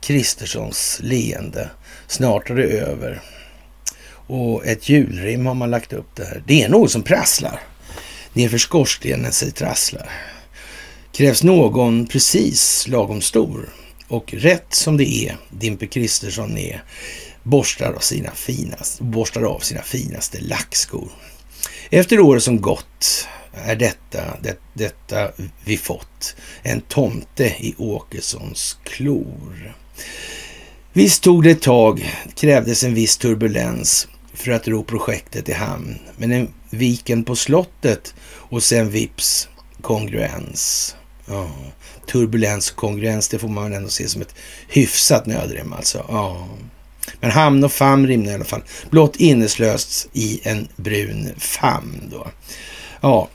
Kristerssons leende. Snart är det över. Och ett julrim har man lagt upp där. Det är något som prasslar. Nerför skorstenen sig trasslar. Krävs någon precis lagom stor och rätt som det är, Dimpe Kristersson är, borstar av sina finaste, borstar av sina finaste lackskor. Efter året som gått är detta, det, detta vi fått. En tomte i Åkessons klor. Visst tog det ett tag, krävdes en viss turbulens för att ro projektet i hamn. Men en viken på slottet och sen vips kongruens. Ja. Turbulens och kongruens, det får man ändå se som ett hyfsat nödrim alltså. Ja. Men hamn och famn rimnar i alla fall. Blott inneslöst i en brun famn då. Ja,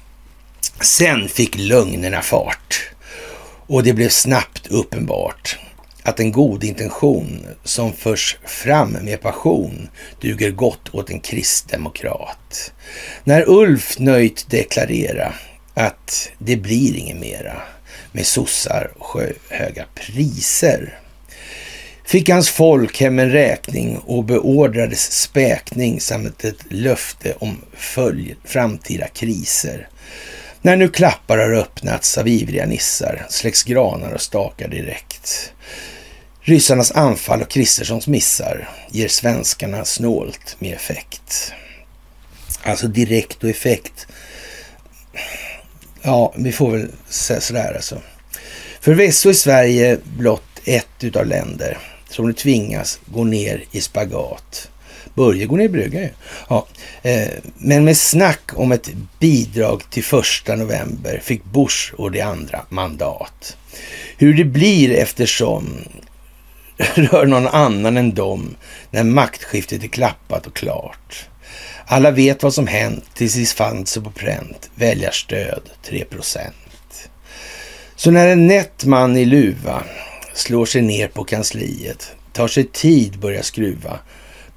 sen fick lögnerna fart och det blev snabbt uppenbart att en god intention som förs fram med passion duger gott åt en kristdemokrat. När Ulf nöjt deklarera att det blir inget mera med sossar och sjöhöga priser fick hans folk hem en räkning och beordrades späkning samt ett löfte om följ framtida kriser. När nu klappar har öppnats av ivriga nissar släcks granar och stakar direkt. Ryssarnas anfall och Kristerssons missar ger svenskarna snålt med effekt. Alltså direkt och effekt. Ja, vi får väl säga sådär alltså. Förvisso är Sverige blott ett utav länder som nu tvingas gå ner i spagat. Börje går ner i brygga ju. Ja, eh, men med snack om ett bidrag till första november fick Bush och de andra mandat. Hur det blir eftersom rör någon annan än dem när maktskiftet är klappat och klart. Alla vet vad som hänt tills det fanns på pränt. Väljarstöd 3% Så när en nätt man i luva slår sig ner på kansliet, tar sig tid börjar skruva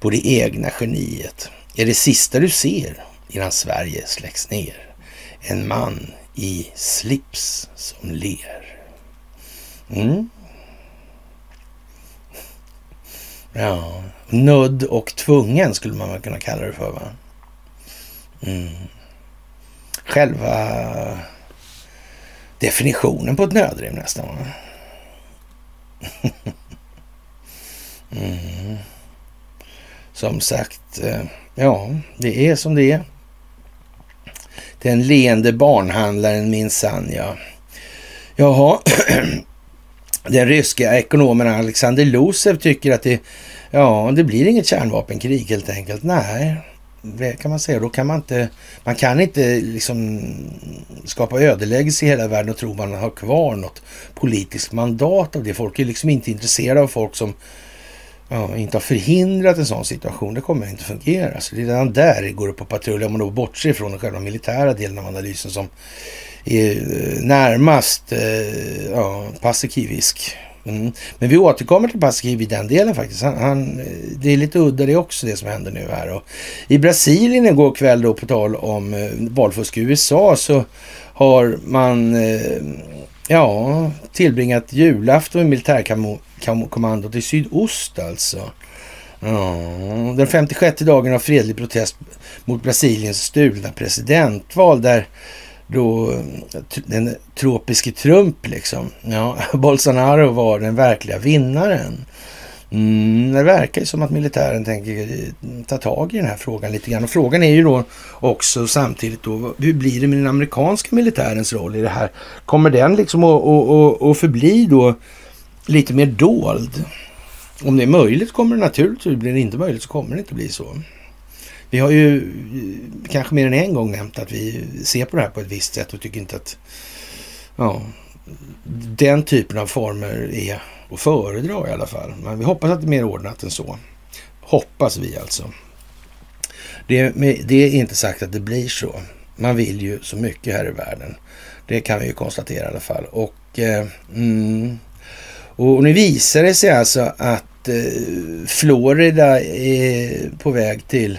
på det egna geniet, är det sista du ser innan Sverige släcks ner. En man i slips som ler. Mm. Ja, nödd och tvungen skulle man väl kunna kalla det för va? Mm. Själva definitionen på ett nödrim nästan. Va? mm. Som sagt, eh, ja, det är som det är. Den leende barnhandlaren minsann, ja. Jaha, den ryska ekonomen Alexander Losev tycker att det, ja, det blir inget kärnvapenkrig helt enkelt. Nej, det kan man säga. Då kan man inte, man kan inte liksom skapa ödeläggelse i hela världen och tro man har kvar något politiskt mandat av det. Folk är liksom inte intresserade av folk som ja, inte har förhindrat en sån situation. Det kommer inte fungera. Så det är redan där det går upp på patrull. Om man då bortser från den själva militära delen av analysen som Eh, närmast eh, ja, passikivisk. Mm. Men vi återkommer till Passikiv i den delen faktiskt. Han, han, eh, det är lite udda det också det som händer nu här. Och I Brasilien igår kväll då på tal om eh, valfusk i USA så har man eh, ja, tillbringat julafton med militärkommandot i sydost alltså. Ja, den 56 dagen av fredlig protest mot Brasiliens stulna presidentval där då den tropiske Trump liksom. Ja, Bolsonaro var den verkliga vinnaren. Mm, det verkar ju som att militären tänker eh, ta tag i den här frågan lite grann. Och frågan är ju då också samtidigt då, hur blir det med den amerikanska militärens roll i det här? Kommer den liksom att, att, att, att förbli då lite mer dold? Om det är möjligt kommer det naturligtvis, blir det inte möjligt så kommer det inte bli så. Vi har ju eh, kanske mer än en gång nämnt att vi ser på det här på ett visst sätt och tycker inte att ja, den typen av former är att föredra i alla fall. Men vi hoppas att det är mer ordnat än så. Hoppas vi alltså. Det, det är inte sagt att det blir så. Man vill ju så mycket här i världen. Det kan vi ju konstatera i alla fall. Och, eh, mm, och nu visar det sig alltså att eh, Florida är på väg till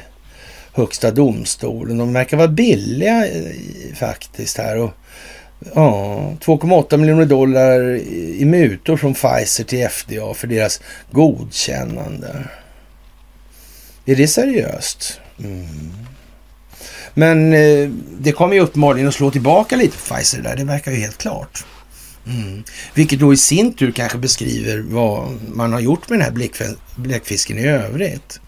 Högsta domstolen. De verkar vara billiga eh, faktiskt här. Och, ja, 2,8 miljoner dollar i mutor från Pfizer till FDA för deras godkännande. Är det seriöst? Mm. Men eh, det kommer ju uppenbarligen att slå tillbaka lite på Pfizer där. Det verkar ju helt klart. Mm. Vilket då i sin tur kanske beskriver vad man har gjort med den här bläckfisken i övrigt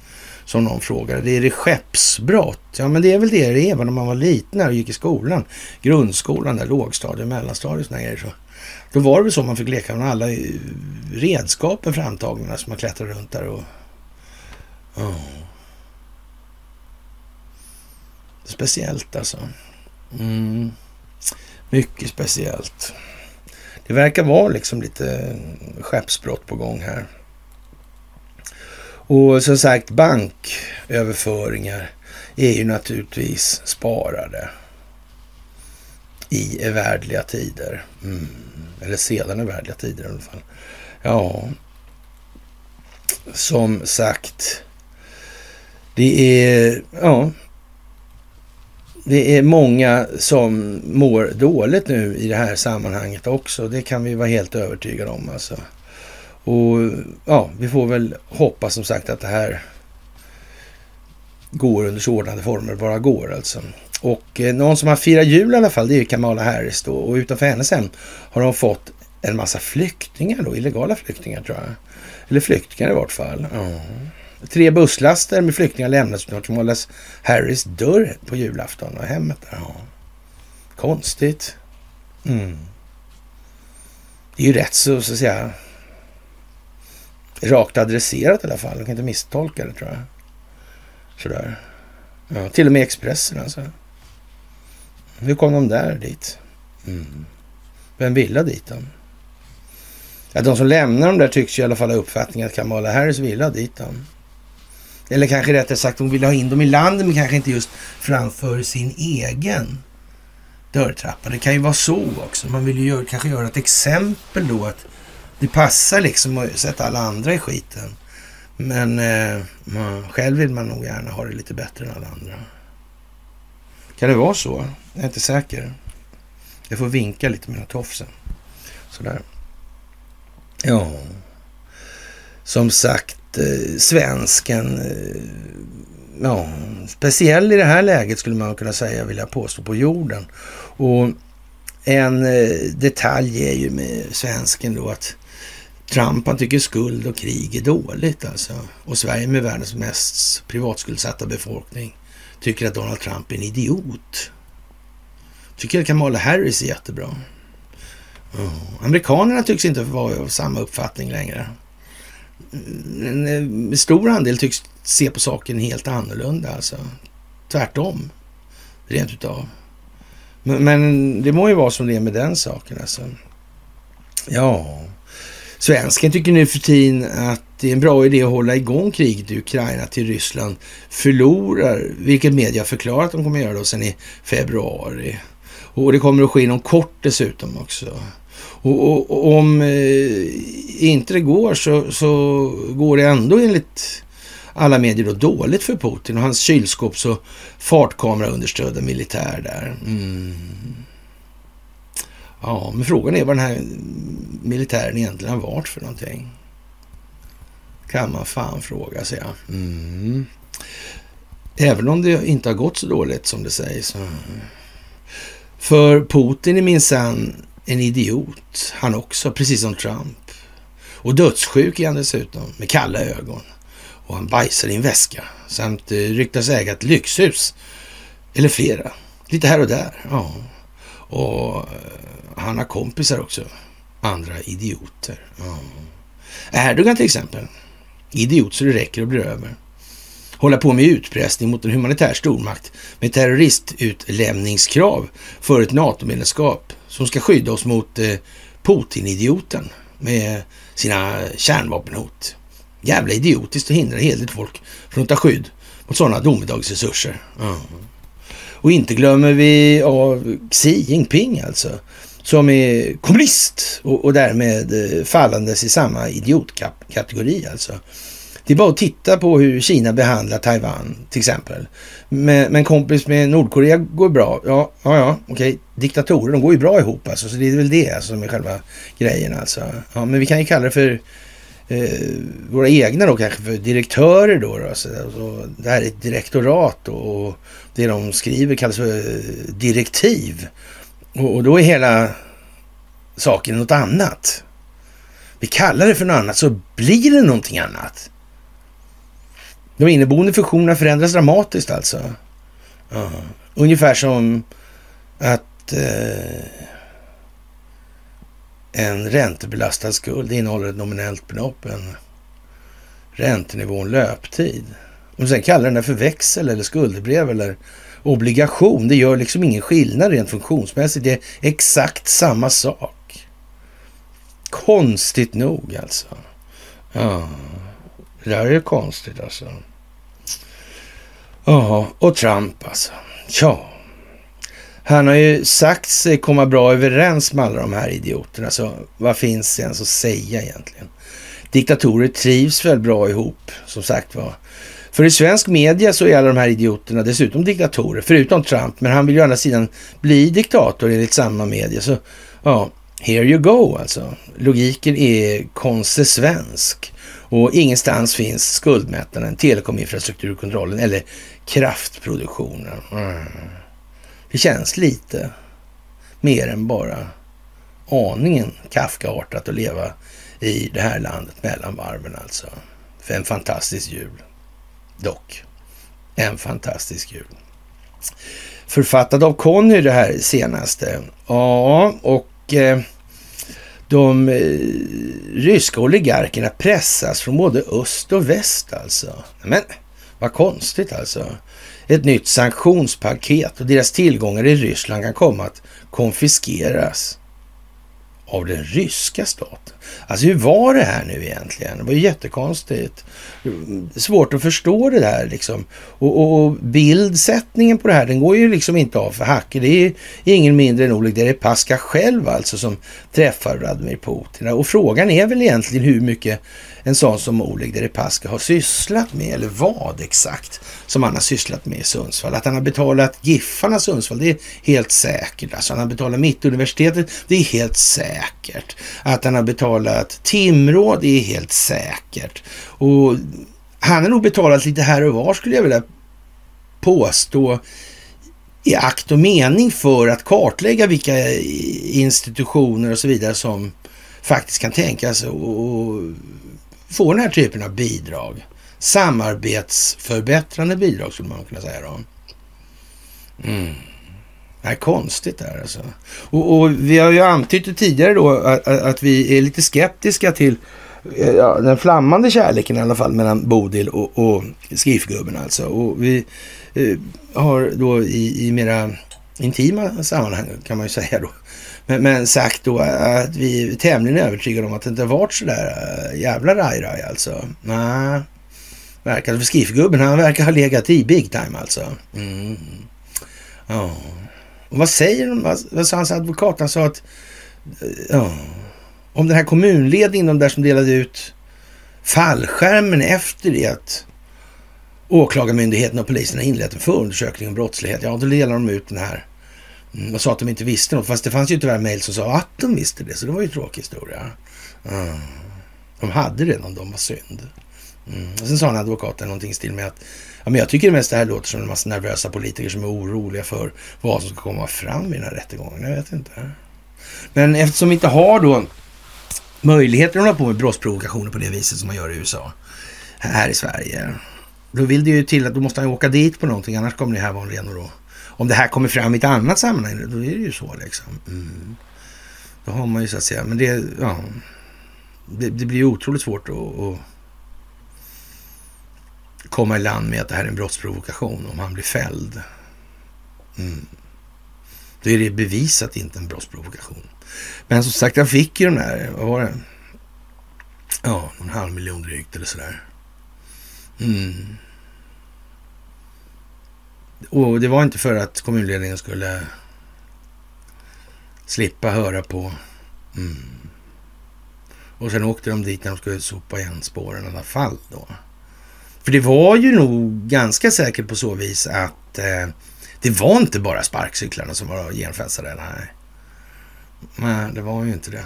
som någon frågade. Det är det skeppsbrott? Ja, men det är väl det det är när man var liten och gick i skolan. Grundskolan, där lågstadiet, mellanstadiet och sådana grejer. Så. Då var det väl så man fick leka med alla eh, redskapen framtagna som man klättrade runt där och... Oh. Speciellt alltså. Mm. Mycket speciellt. Det verkar vara liksom lite skeppsbrott på gång här. Och som sagt, banköverföringar är ju naturligtvis sparade i evärdliga tider. Mm. Eller sedan evärdliga tider i alla fall. Ja, som sagt, det är, ja, det är många som mår dåligt nu i det här sammanhanget också. Det kan vi vara helt övertygade om alltså. Och ja, vi får väl hoppas som sagt att det här går under så ordnade former bara går alltså. Och eh, någon som har firat jul i alla fall, det är ju Kamala Harris då. Och utanför hennes hem har de fått en massa flyktingar då, illegala flyktingar tror jag. Eller flyktingar i vart fall. Mm. Tre busslaster med flyktingar lämnas utanför Kamala Harris dörr på julafton och hemmet där. Ja. Konstigt. Mm. Det är ju rätt så, så att säga, rakt adresserat i alla fall. De kan inte misstolka det tror jag. Sådär. Ja, till och med Expressen alltså. Hur kom de där dit? Mm. Vem ville dit dem? Ja, de som lämnar dem där tycks i alla fall ha uppfattningen att Kamala Harris ville ha dit dem. Eller kanske rättare sagt, hon ville ha in dem i landet men kanske inte just framför sin egen dörrtrappa. Det kan ju vara så också. Man vill ju göra, kanske göra ett exempel då att det passar liksom att sätta alla andra i skiten. Men eh, man, själv vill man nog gärna ha det lite bättre än alla andra. Kan det vara så? Jag är inte säker. Jag får vinka lite med tofsen. Sådär. Ja, som sagt, eh, svensken, eh, ja, speciell i det här läget skulle man kunna säga, vill jag påstå, på jorden. Och en eh, detalj är ju med svensken då att Trump han tycker skuld och krig är dåligt alltså. Och Sverige med världens mest privatskuldsatta befolkning tycker att Donald Trump är en idiot. Tycker att Kamala Harris är jättebra. Oh. Amerikanerna tycks inte vara av samma uppfattning längre. En stor andel tycks se på saken helt annorlunda alltså. Tvärtom, rent utav. Men, men det må ju vara som det är med den saken alltså. Ja, Svensken tycker nu för tiden att det är en bra idé att hålla igång kriget i Ukraina till Ryssland förlorar, vilket media har förklarat att de kommer göra då sen i februari. Och det kommer att ske inom kort dessutom också. Och, och, och om eh, inte det går så, så går det ändå enligt alla medier då dåligt för Putin och hans kylskåps och fartkameraunderstödda militär där. Mm. Ja, men frågan är vad den här militären egentligen har varit för någonting. Kan man fan fråga sig. Ja. Mm. Även om det inte har gått så dåligt som det sägs. Mm. För Putin är minsann en idiot, han också, precis som Trump. Och dödssjuk är han dessutom, med kalla ögon. Och han bajsar i en väska samt eh, ryktas äga ett lyxhus. Eller flera. Lite här och där. Ja. Och eh, han har kompisar också. Andra idioter. Ja. Erdogan till exempel. Idiot så det räcker och blir över. Hålla på med utpressning mot en humanitär stormakt med terroristutlämningskrav för ett NATO-medlemskap som ska skydda oss mot eh, Putin-idioten med sina kärnvapenhot. Jävla idiotiskt att hindra hederligt folk från att ta skydd mot sådana domedagsresurser. Mm. Och inte glömmer vi av Xi Jinping alltså, som är kommunist och, och därmed eh, fallandes i samma idiotkategori alltså. Det är bara att titta på hur Kina behandlar Taiwan till exempel. Men, men kompis med Nordkorea går bra. Ja, ja, ja okej. Diktatorer, de går ju bra ihop alltså. Så det är väl det alltså, som är själva grejen alltså. Ja, men vi kan ju kalla det för eh, våra egna då kanske för direktörer då. då alltså, alltså det här är ett direktorat och det de skriver kallas för eh, direktiv. Och, och då är hela saken något annat. Vi kallar det för något annat så blir det någonting annat. De inneboende funktionerna förändras dramatiskt alltså. Ja. Ungefär som att eh, en räntebelastad skuld innehåller ett nominellt belopp, en räntenivå, en löptid. Om sen kallar den för växel eller skuldebrev eller obligation, det gör liksom ingen skillnad rent funktionsmässigt. Det är exakt samma sak. Konstigt nog alltså. Ja, det där är ju konstigt alltså. Ja, och Trump alltså. Ja. Han har ju sagt sig komma bra överens med alla de här idioterna, så vad finns det ens att säga egentligen? Diktatorer trivs väl bra ihop, som sagt var. För i svensk media så är alla de här idioterna dessutom diktatorer, förutom Trump. Men han vill ju å andra sidan bli diktator enligt samma media. Så ja, here you go alltså. Logiken är konsesvensk. Och ingenstans finns skuldmättnaden, telekominfrastrukturkontrollen eller kraftproduktionen. Mm. Det känns lite mer än bara aningen Kafkaartat att leva i det här landet mellan varven alltså. För en fantastisk jul. Dock. En fantastisk jul. Författad av Conny det här senaste. Ja, och eh, de eh, ryska oligarkerna pressas från både öst och väst alltså. Men vad konstigt alltså. Ett nytt sanktionspaket och deras tillgångar i Ryssland kan komma att konfiskeras av den ryska staten. Alltså hur var det här nu egentligen? Det var ju jättekonstigt. Svårt att förstå det där liksom. Och, och, och bildsättningen på det här, den går ju liksom inte av för hacker. Det är ingen mindre än Oleg Deripaska själv alltså som träffar Vladimir Putin. Och frågan är väl egentligen hur mycket en sån som Oleg Deripaska har sysslat med, eller vad exakt som han har sysslat med i Sundsvall. Att han har betalat Giffarna Sundsvall, det är helt säkert. Alltså han har betalat Mittuniversitetet, det är helt säkert. Att han har betalat Timrå, det är helt säkert. Och han har nog betalat lite här och var skulle jag vilja påstå i akt och mening för att kartlägga vilka institutioner och så vidare som faktiskt kan tänkas och få den här typen av bidrag. Samarbetsförbättrande bidrag skulle man kunna säga då. Mm. Det är konstigt det här alltså. Och, och, vi har ju antytt det tidigare då att, att vi är lite skeptiska till eh, ja, den flammande kärleken i alla fall mellan Bodil och, och skrifgubben alltså. Och vi eh, har då i, i mera intima sammanhang kan man ju säga då men, men sagt då att vi är tämligen övertygade om att det inte har varit sådär eh, jävla raj-raj alltså. Nej, verkar för skrifgubben han verkar ha legat i big time alltså. Mm. Ja. Och vad säger de? Vad, vad sa hans advokat? Han sa att eh, ja, om den här kommunledningen, de där som delade ut fallskärmen efter det att Åklagarmyndigheten och polisen har inlett en förundersökning om brottslighet. Ja, då delar de ut den här mm, och sa att de inte visste något. Fast det fanns ju tyvärr mejl som sa att de visste det. Så det var ju en tråkig historia. Mm. De hade redan, de var synd. Mm. Och sen sa en advokaten någonting i stil med att ja, men jag tycker det mest det här låter som en massa nervösa politiker som är oroliga för vad som ska komma fram i den här rättegången. Jag vet inte. Men eftersom vi inte har då möjligheter att hålla på med brottsprovokationer på det viset som man gör i USA här i Sverige. Då vill det ju till att då måste han åka dit på någonting, annars kommer det här vara en ren och rå om det här kommer fram i ett annat sammanhang, då är det ju så liksom. Mm. Då har man ju så att säga, men det, ja, det, det blir ju otroligt svårt att, att komma i land med att det här är en brottsprovokation om han blir fälld. Mm. Då är det bevisat inte en brottsprovokation. Men som sagt, han fick ju den där, vad var det? Ja, en halv miljon drygt eller sådär. Mm. Och det var inte för att kommunledningen skulle slippa höra på. Mm. Och sen åkte de dit när de skulle sopa igen spåren i alla fall då. För det var ju nog ganska säkert på så vis att eh, det var inte bara sparkcyklarna som var genfensade. Nej. nej, det var ju inte det.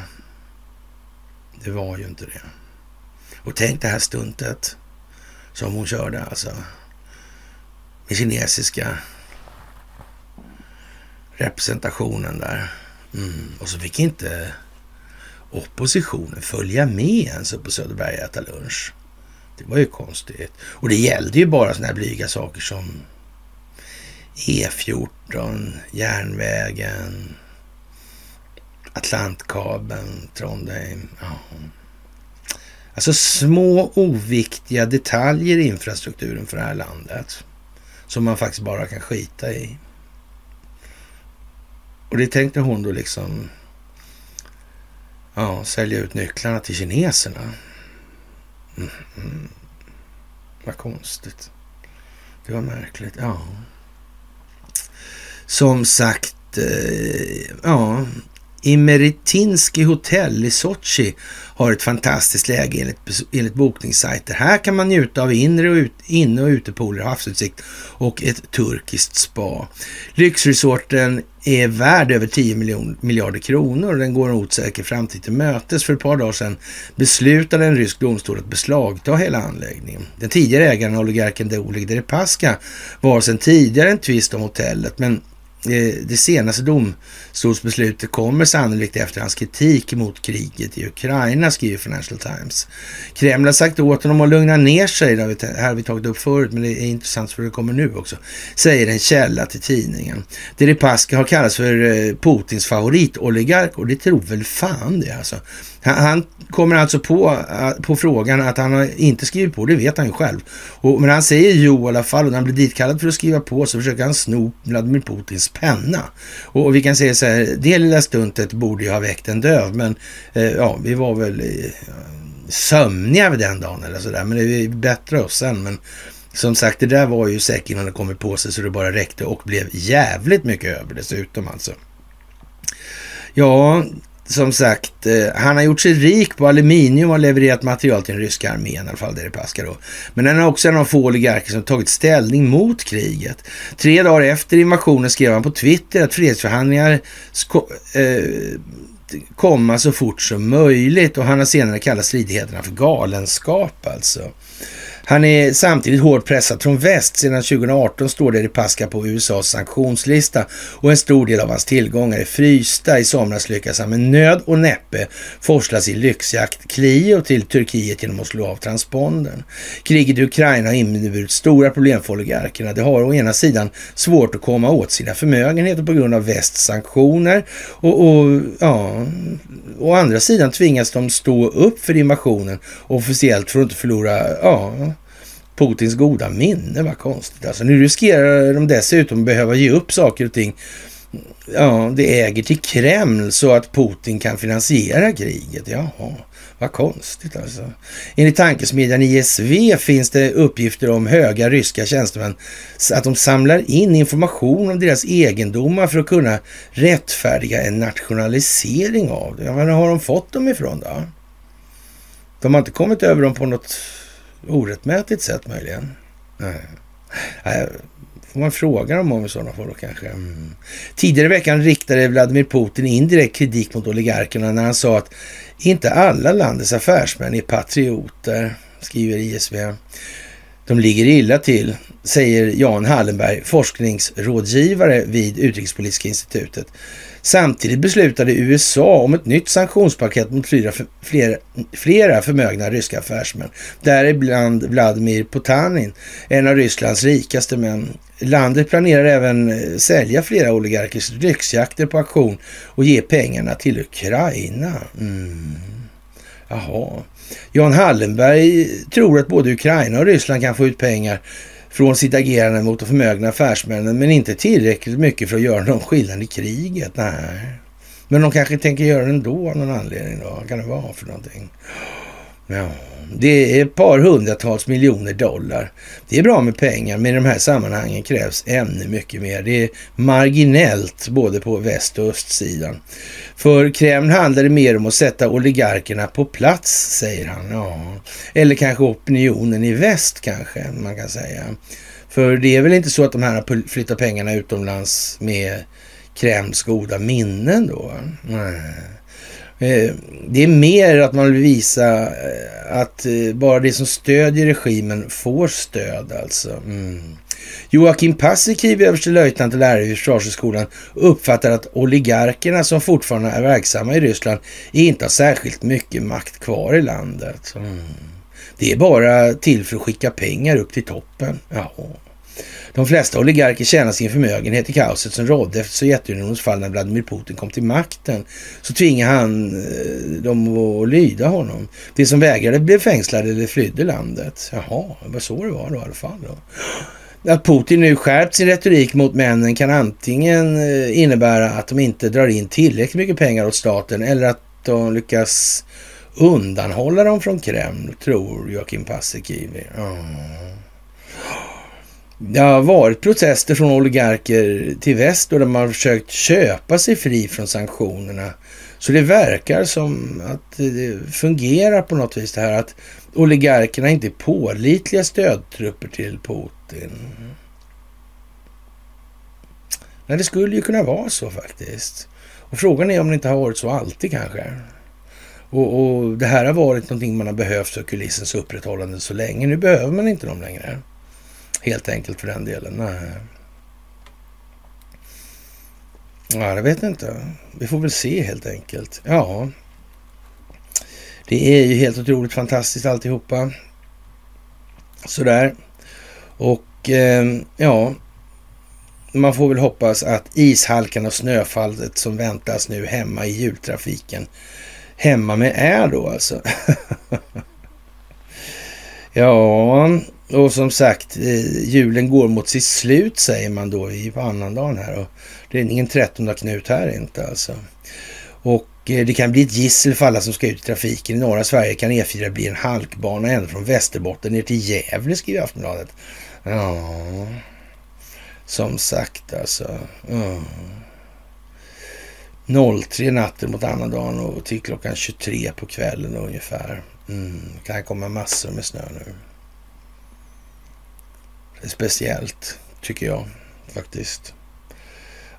Det var ju inte det. Och tänk det här stuntet som hon körde alltså med kinesiska representationen där. Mm. Och så fick inte oppositionen följa med ens upp på Söderberg och äta lunch. Det var ju konstigt. Och det gällde ju bara sådana här blyga saker som E14, järnvägen, Atlantkabeln, Trondheim. Ja. Alltså små oviktiga detaljer i infrastrukturen för det här landet. Som man faktiskt bara kan skita i. Och det tänkte hon då liksom ja, sälja ut nycklarna till kineserna. Mm, mm. Vad konstigt. Det var märkligt. Ja. Som sagt, eh, ja, Imeritinski hotell i Sochi har ett fantastiskt läge enligt, enligt bokningssajter. Här kan man njuta av inre och, ut, inne och utepooler, havsutsikt och ett turkiskt spa. Lyxresorten är värd över 10 miljon, miljarder kronor och den går en osäker framtid till mötes. För ett par dagar sedan beslutade en rysk domstol att beslagta hela anläggningen. Den tidigare ägaren, oligarken Oleg Deripaska, var sedan tidigare en tvist om hotellet, men Eh, det senaste domstolsbeslutet kommer sannolikt efter hans kritik mot kriget i Ukraina, skriver Financial Times. Kreml har sagt åt honom att lugna ner sig, det här har vi tagit upp förut, men det är intressant för det kommer nu också, säger en källa till tidningen. Deripaska har kallats för eh, Putins favoritoligark och det tror väl fan det alltså. Han kommer alltså på, eh, på frågan att han har inte skrivit på, det vet han ju själv. Och, men han säger jo i alla fall och när han blir ditkallad för att skriva på så försöker han sno Vladimir Putins penna. Och, och vi kan säga så här, det lilla stuntet borde ju ha väckt en döv, men eh, ja, vi var väl i, sömniga vid den dagen eller sådär, men det är bättre oss sen. Men som sagt, det där var ju säkert innan det kommit på sig så det bara räckte och blev jävligt mycket över dessutom alltså. Ja, som sagt, eh, han har gjort sig rik på aluminium och levererat material till den ryska armén, i alla fall Deripaska då. Men han är också en av få oligarker som tagit ställning mot kriget. Tre dagar efter invasionen skrev han på Twitter att fredsförhandlingar sko- eh, komma så fort som möjligt och han har senare kallat stridigheterna för galenskap alltså. Han är samtidigt hårt pressad från väst. Sedan 2018 står Deripaska på USAs sanktionslista och en stor del av hans tillgångar är frysta. I somras lyckas han med nöd och näppe forsla sin lyxjakt Clio till Turkiet genom att slå av transpondern. Kriget i Ukraina har inneburit stora problem för oligarkerna. De har å ena sidan svårt att komma åt sina förmögenheter på grund av västs sanktioner och, och ja, å andra sidan tvingas de stå upp för invasionen officiellt för att inte förlora ja, Putins goda minne. Vad konstigt. Alltså, nu riskerar de dessutom att behöva ge upp saker och ting ja, det äger till Kreml så att Putin kan finansiera kriget. Jaha, vad konstigt alltså. Enligt tankesmedjan ISV finns det uppgifter om höga ryska tjänstemän att de samlar in information om deras egendomar för att kunna rättfärdiga en nationalisering av det. Var har de fått dem ifrån då? De har inte kommit över dem på något orättmätigt sätt möjligen? Nej. Får man fråga dem om i sådana fall då kanske. Mm. Tidigare i veckan riktade Vladimir Putin indirekt kritik mot oligarkerna när han sa att inte alla landets affärsmän är patrioter, skriver ISV. De ligger illa till, säger Jan Hallenberg, forskningsrådgivare vid Utrikespolitiska institutet. Samtidigt beslutade USA om ett nytt sanktionspaket mot flera, flera, flera förmögna ryska affärsmän, däribland Vladimir Potanin, en av Rysslands rikaste män. Landet planerar även eh, sälja flera oligarkers lyxjakter på auktion och ge pengarna till Ukraina. Mm. Jaha. Jan Hallenberg tror att både Ukraina och Ryssland kan få ut pengar från sitt agerande mot de förmögna affärsmännen, men inte tillräckligt mycket för att göra någon skillnad i kriget. Nej. Men de kanske tänker göra det ändå av någon anledning då. Vad kan det vara för någonting? Ja, det är ett par hundratals miljoner dollar. Det är bra med pengar, men i de här sammanhangen krävs ännu mycket mer. Det är marginellt både på väst och östsidan. För Kreml handlar det mer om att sätta oligarkerna på plats, säger han. Ja. Eller kanske opinionen i väst kanske, man kan säga. För det är väl inte så att de här har flyttat pengarna utomlands med Kremls goda minnen då? Nej. Eh, det är mer att man vill visa eh, att eh, bara det som stödjer regimen får stöd alltså. Mm. Joakim Paasikivi, överstelöjtnant och lärare vid Försvarshögskolan, uppfattar att oligarkerna som fortfarande är verksamma i Ryssland inte har särskilt mycket makt kvar i landet. Mm. Det är bara till för att skicka pengar upp till toppen. Ja. De flesta oligarker tjänar sin förmögenhet i kaoset som rådde efter Sovjetunionens fall när Vladimir Putin kom till makten. Så tvingade han eh, dem att lyda honom. De som vägrade blev fängslade eller flydde landet. Jaha, det var så det var då i alla fall. Då. Att Putin nu skärpt sin retorik mot männen kan antingen eh, innebära att de inte drar in tillräckligt mycket pengar åt staten eller att de lyckas undanhålla dem från Kreml, tror Joakim Paasikivi. Mm. Det har varit protester från oligarker till väst och de har försökt köpa sig fri från sanktionerna. Så det verkar som att det fungerar på något vis det här att oligarkerna inte är pålitliga stödtrupper till Putin. Nej, det skulle ju kunna vara så faktiskt. Och frågan är om det inte har varit så alltid kanske. Och, och det här har varit någonting man har behövt för kulissens upprätthållande så länge. Nu behöver man inte dem längre. Helt enkelt för den delen. Nej. Ja, jag vet inte. Vi får väl se helt enkelt. Ja, det är ju helt otroligt fantastiskt alltihopa. Sådär. Och eh, ja, man får väl hoppas att ishalkan och snöfallet som väntas nu hemma i jultrafiken, hemma med är då alltså. ja, och som sagt, eh, julen går mot sitt slut säger man då i på annandagen här. Och det är ingen trettonde Knut här inte alltså. Och eh, det kan bli ett gissel för alla som ska ut i trafiken. I norra Sverige kan E4 bli en halkbana ända från Västerbotten ner till Gävle, skriver Aftonbladet. Ja, som sagt alltså. Ja. 03 natten mot annandagen och till klockan 23 på kvällen ungefär. Mm, kan komma massor med snö nu. Speciellt, tycker jag faktiskt.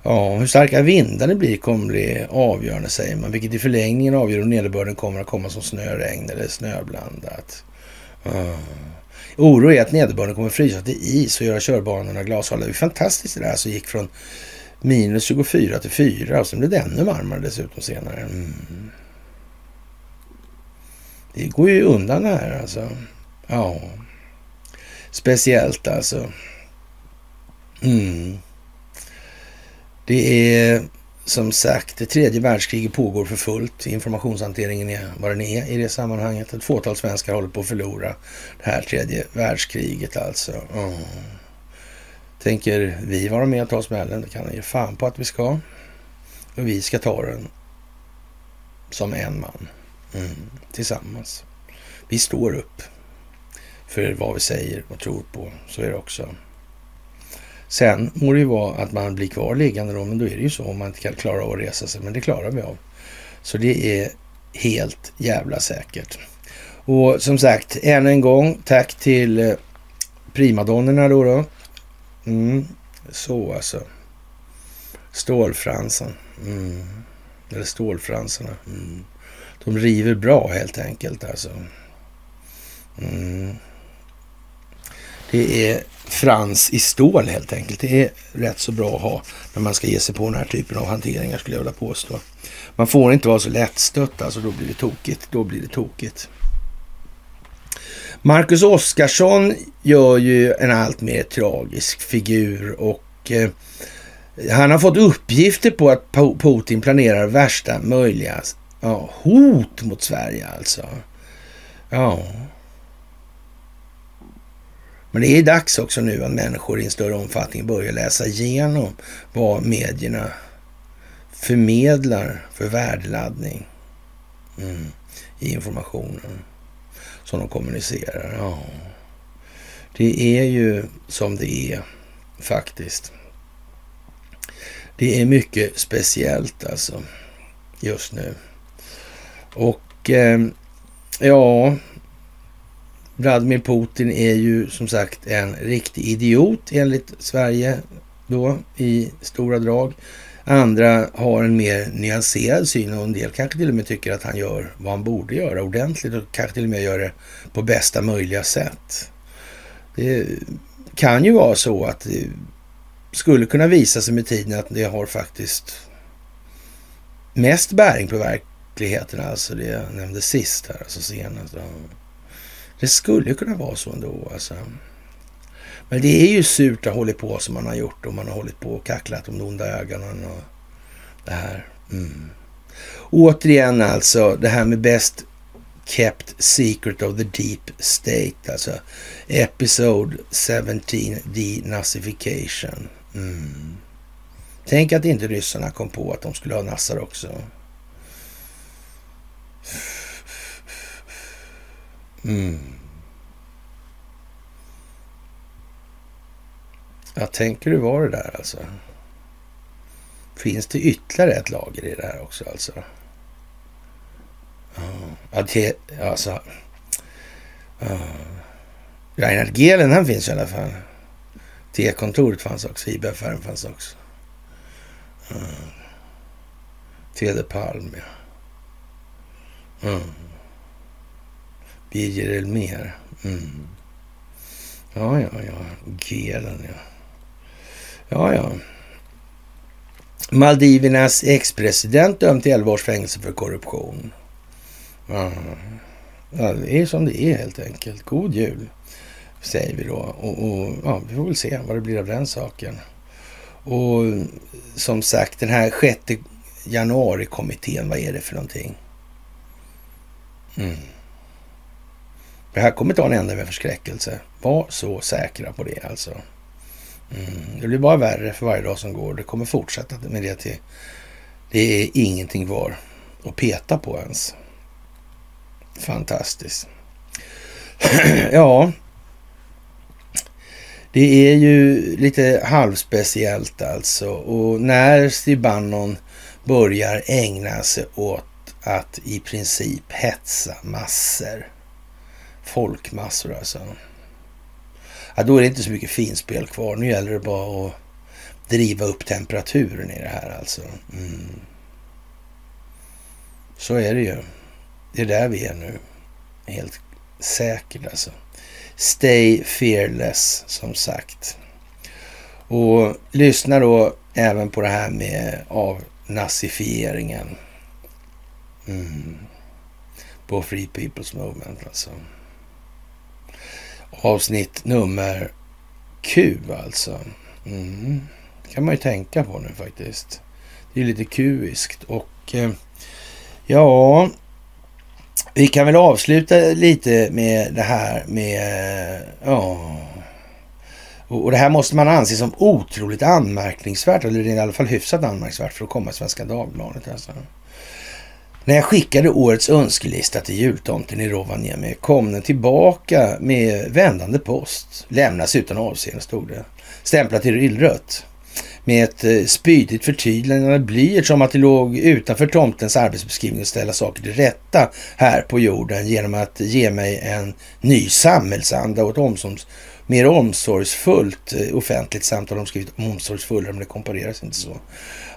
Ja, hur starka vindar det blir kommer bli avgörande säger man, vilket i förlängningen avgör om nederbörden kommer att komma som snöregn eller snöblandat. Uh. Oro är att nederbörden kommer frysa till is och göra körbanorna glashala. Det är fantastiskt det där som gick från minus 24 till 4 och sen blev det ännu varmare dessutom senare. Mm. Det går ju undan det här alltså. Ja. Speciellt alltså. Mm. Det är som sagt, det tredje världskriget pågår för fullt. Informationshanteringen är vad den är i det sammanhanget. Ett fåtal svenskar håller på att förlora det här tredje världskriget alltså. Mm. Tänker vi vara med och ta smällen? Det kan jag ge fan på att vi ska. Och vi ska ta den som en man. Mm. Tillsammans. Vi står upp för vad vi säger och tror på. Så är det också. Sen må det ju vara att man blir kvar liggande då, men då är det ju så om man inte kan klara av att resa sig. Men det klarar vi av. Så det är helt jävla säkert. Och som sagt, än en gång tack till eh, primadonnorna primadonnerna då. då. Mm. Så alltså. Stålfransen. Mm. Eller stålfransarna. Mm. De river bra helt enkelt alltså. Mm. Det är frans i stål helt enkelt. Det är rätt så bra att ha när man ska ge sig på den här typen av hanteringar skulle jag vilja påstå. Man får inte vara så lättstött, alltså då blir det tokigt. Då blir det tokigt. Marcus Oskarsson gör ju en allt mer tragisk figur och eh, han har fått uppgifter på att Putin planerar värsta möjliga ja, hot mot Sverige alltså. Ja, men det är dags också nu att människor i en större omfattning börjar läsa igenom vad medierna förmedlar för värdeladdning mm, i informationen som de kommunicerar. Ja. Det är ju som det är faktiskt. Det är mycket speciellt alltså just nu. Och eh, ja, Vladimir Putin är ju som sagt en riktig idiot enligt Sverige då i stora drag. Andra har en mer nyanserad syn och en del kanske till och med tycker att han gör vad han borde göra ordentligt och kanske till och med gör det på bästa möjliga sätt. Det kan ju vara så att det skulle kunna visa sig med tiden att det har faktiskt mest bäring på verkligheten, alltså det jag nämnde sist här, alltså senast det skulle kunna vara så ändå alltså. Men det är ju surt att ha hållit på som man har gjort och man har hållit på och kacklat om de onda ögonen och det här. Mm. Återigen alltså, det här med best kept secret of the deep state, alltså episode 17 denazification. Mm. Tänk att inte ryssarna kom på att de skulle ha nassar också. Mm. Ja, tänker du var det där alltså? Finns det ytterligare ett lager i det här också alltså? Ja, det, alltså. Ja. Reinhard Gehlen, han finns i alla fall. T-kontoret fanns också, IB-affären fanns också. Ja. Tede Palm, ja. Mm. Birger Elmer. Mm. Ja, ja, ja. Gelen, ja. Ja, ja. Maldivernas ex-president dömd till 11 års fängelse för korruption. Ja, det är som det är helt enkelt. God jul, säger vi då. Och, och ja, vi får väl se vad det blir av den saken. Och som sagt, den här 6 januari-kommittén, vad är det för någonting? Mm. Det här kommer ta en ände med förskräckelse. Var så säkra på det alltså. Mm. Det blir bara värre för varje dag som går. Det kommer fortsätta med det till... Det är ingenting kvar att peta på ens. Fantastiskt. ja, det är ju lite halvspeciellt alltså. Och när Steve Bannon börjar ägna sig åt att i princip hetsa massor, folkmassor alltså. Ja, då är det inte så mycket finspel kvar. Nu gäller det bara att driva upp temperaturen i det här alltså. Mm. Så är det ju. Det är där vi är nu. Helt säkert alltså. Stay fearless som sagt. Och lyssna då även på det här med avnazifieringen. Mm. På Free People's Movement alltså. Avsnitt nummer Q alltså. Mm. Det kan man ju tänka på nu faktiskt. Det är lite kuiskt och eh, ja, vi kan väl avsluta lite med det här med, eh, ja, och det här måste man anse som otroligt anmärkningsvärt, eller i alla fall hyfsat anmärkningsvärt för att komma i Svenska Dagbladet. Alltså. När jag skickade årets önskelista till jultomten i Rovaniemi kom den tillbaka med vändande post. Lämnas utan avseende, stod det. Stämplat i illrött med ett eh, spydigt förtydligande blyerts om att det låg utanför tomtens arbetsbeskrivning att ställa saker till rätta här på jorden genom att ge mig en ny samhällsanda och ett omsorgs, mer omsorgsfullt eh, offentligt samtal. De skrivit omsorgsfullare, men det kompareras inte så.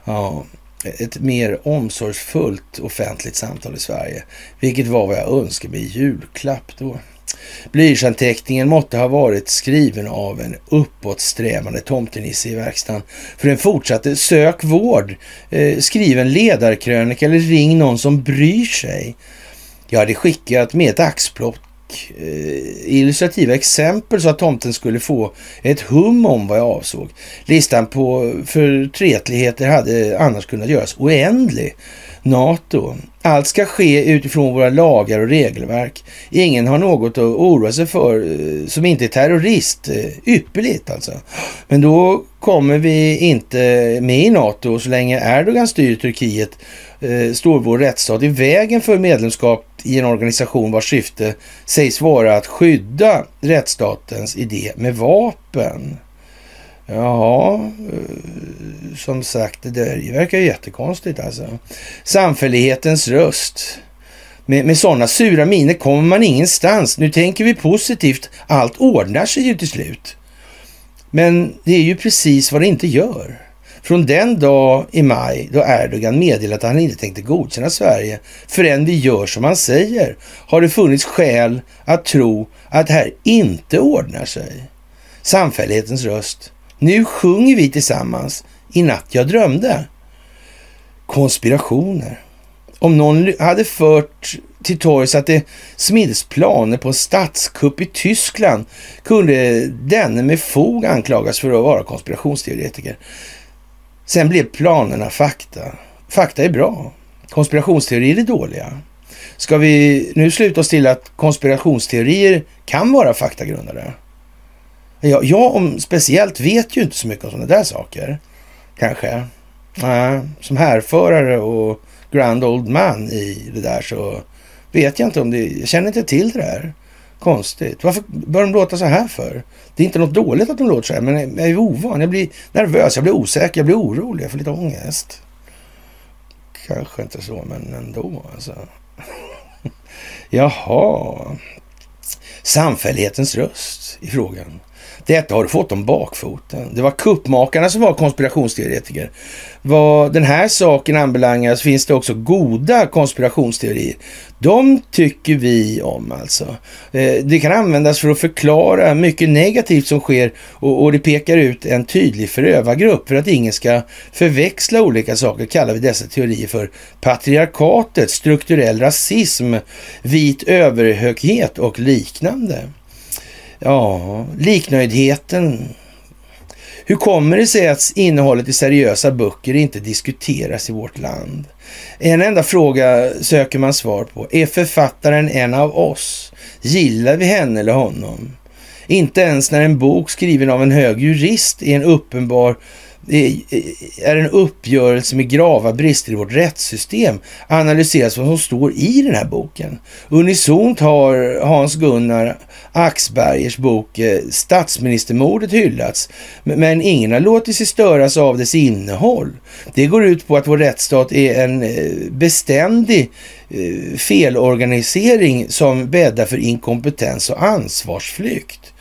Ja, ett mer omsorgsfullt offentligt samtal i Sverige, vilket var vad jag önskade mig i julklapp då. Blyertsanteckningen måtte ha varit skriven av en uppåtsträvande tomtenisse i verkstaden. För den fortsatte sök vård, eh, skriv en ledarkrönika eller ring någon som bryr sig. Jag hade skickat med ett axplock Eh, illustrativa exempel så att tomten skulle få ett hum om vad jag avsåg. Listan på förtretligheter hade annars kunnat göras oändlig. NATO. Allt ska ske utifrån våra lagar och regelverk. Ingen har något att oroa sig för eh, som inte är terrorist. Eh, ypperligt alltså. Men då kommer vi inte med i NATO så länge Erdogan styr Turkiet står vår rättsstat i vägen för medlemskap i en organisation vars syfte sägs vara att skydda rättsstatens idé med vapen. Ja, eh, som sagt, det där verkar ju jättekonstigt alltså. Samfällighetens röst. Med, med sådana sura miner kommer man ingenstans. Nu tänker vi positivt. Allt ordnar sig ju till slut. Men det är ju precis vad det inte gör. Från den dag i maj då Erdogan meddelat att han inte tänkte godkänna Sverige förrän vi gör som han säger har det funnits skäl att tro att det här inte ordnar sig. Samfällighetens röst nu sjunger vi tillsammans I natt jag drömde. Konspirationer. Om någon hade fört till torgs att det smids planer på en statskupp i Tyskland kunde denne med fog anklagas för att vara konspirationsteoretiker. Sen blev planerna fakta. Fakta är bra. Konspirationsteorier är dåliga. Ska vi nu sluta oss till att konspirationsteorier kan vara faktagrundade? Jag, jag om speciellt vet ju inte så mycket om sådana där saker. Kanske. Äh, som härförare och grand old man i det där så vet jag inte om det, jag känner inte till det där. Konstigt. Varför bör de låta så här för? Det är inte något dåligt att de låter så här, men jag är ovan. Jag blir nervös, jag blir osäker, jag blir orolig, jag får lite ångest. Kanske inte så, men ändå alltså. Jaha. Samfällighetens röst i frågan. Detta har du fått om bakfoten. Det var kuppmakarna som var konspirationsteoretiker. Vad den här saken anbelangar så finns det också goda konspirationsteorier. De tycker vi om alltså. Eh, det kan användas för att förklara mycket negativt som sker och, det pekar ut en tydlig förövargrupp. För att ingen ska förväxla olika saker kallar vi dessa teorier för patriarkatet, strukturell rasism, vit överhöghet och liknande. Ja, liknöjdheten. Hur kommer det sig att innehållet i seriösa böcker inte diskuteras i vårt land? En enda fråga söker man svar på. Är författaren en av oss? Gillar vi henne eller honom? Inte ens när en bok skriven av en hög jurist är en uppenbar är en uppgörelse med grava brister i vårt rättssystem analyseras vad som står i den här boken. Unisont har Hans-Gunnar Axbergers bok eh, Statsministermordet hyllats, men ingen har låtit sig störas av dess innehåll. Det går ut på att vår rättsstat är en eh, beständig eh, felorganisering som bäddar för inkompetens och ansvarsflykt.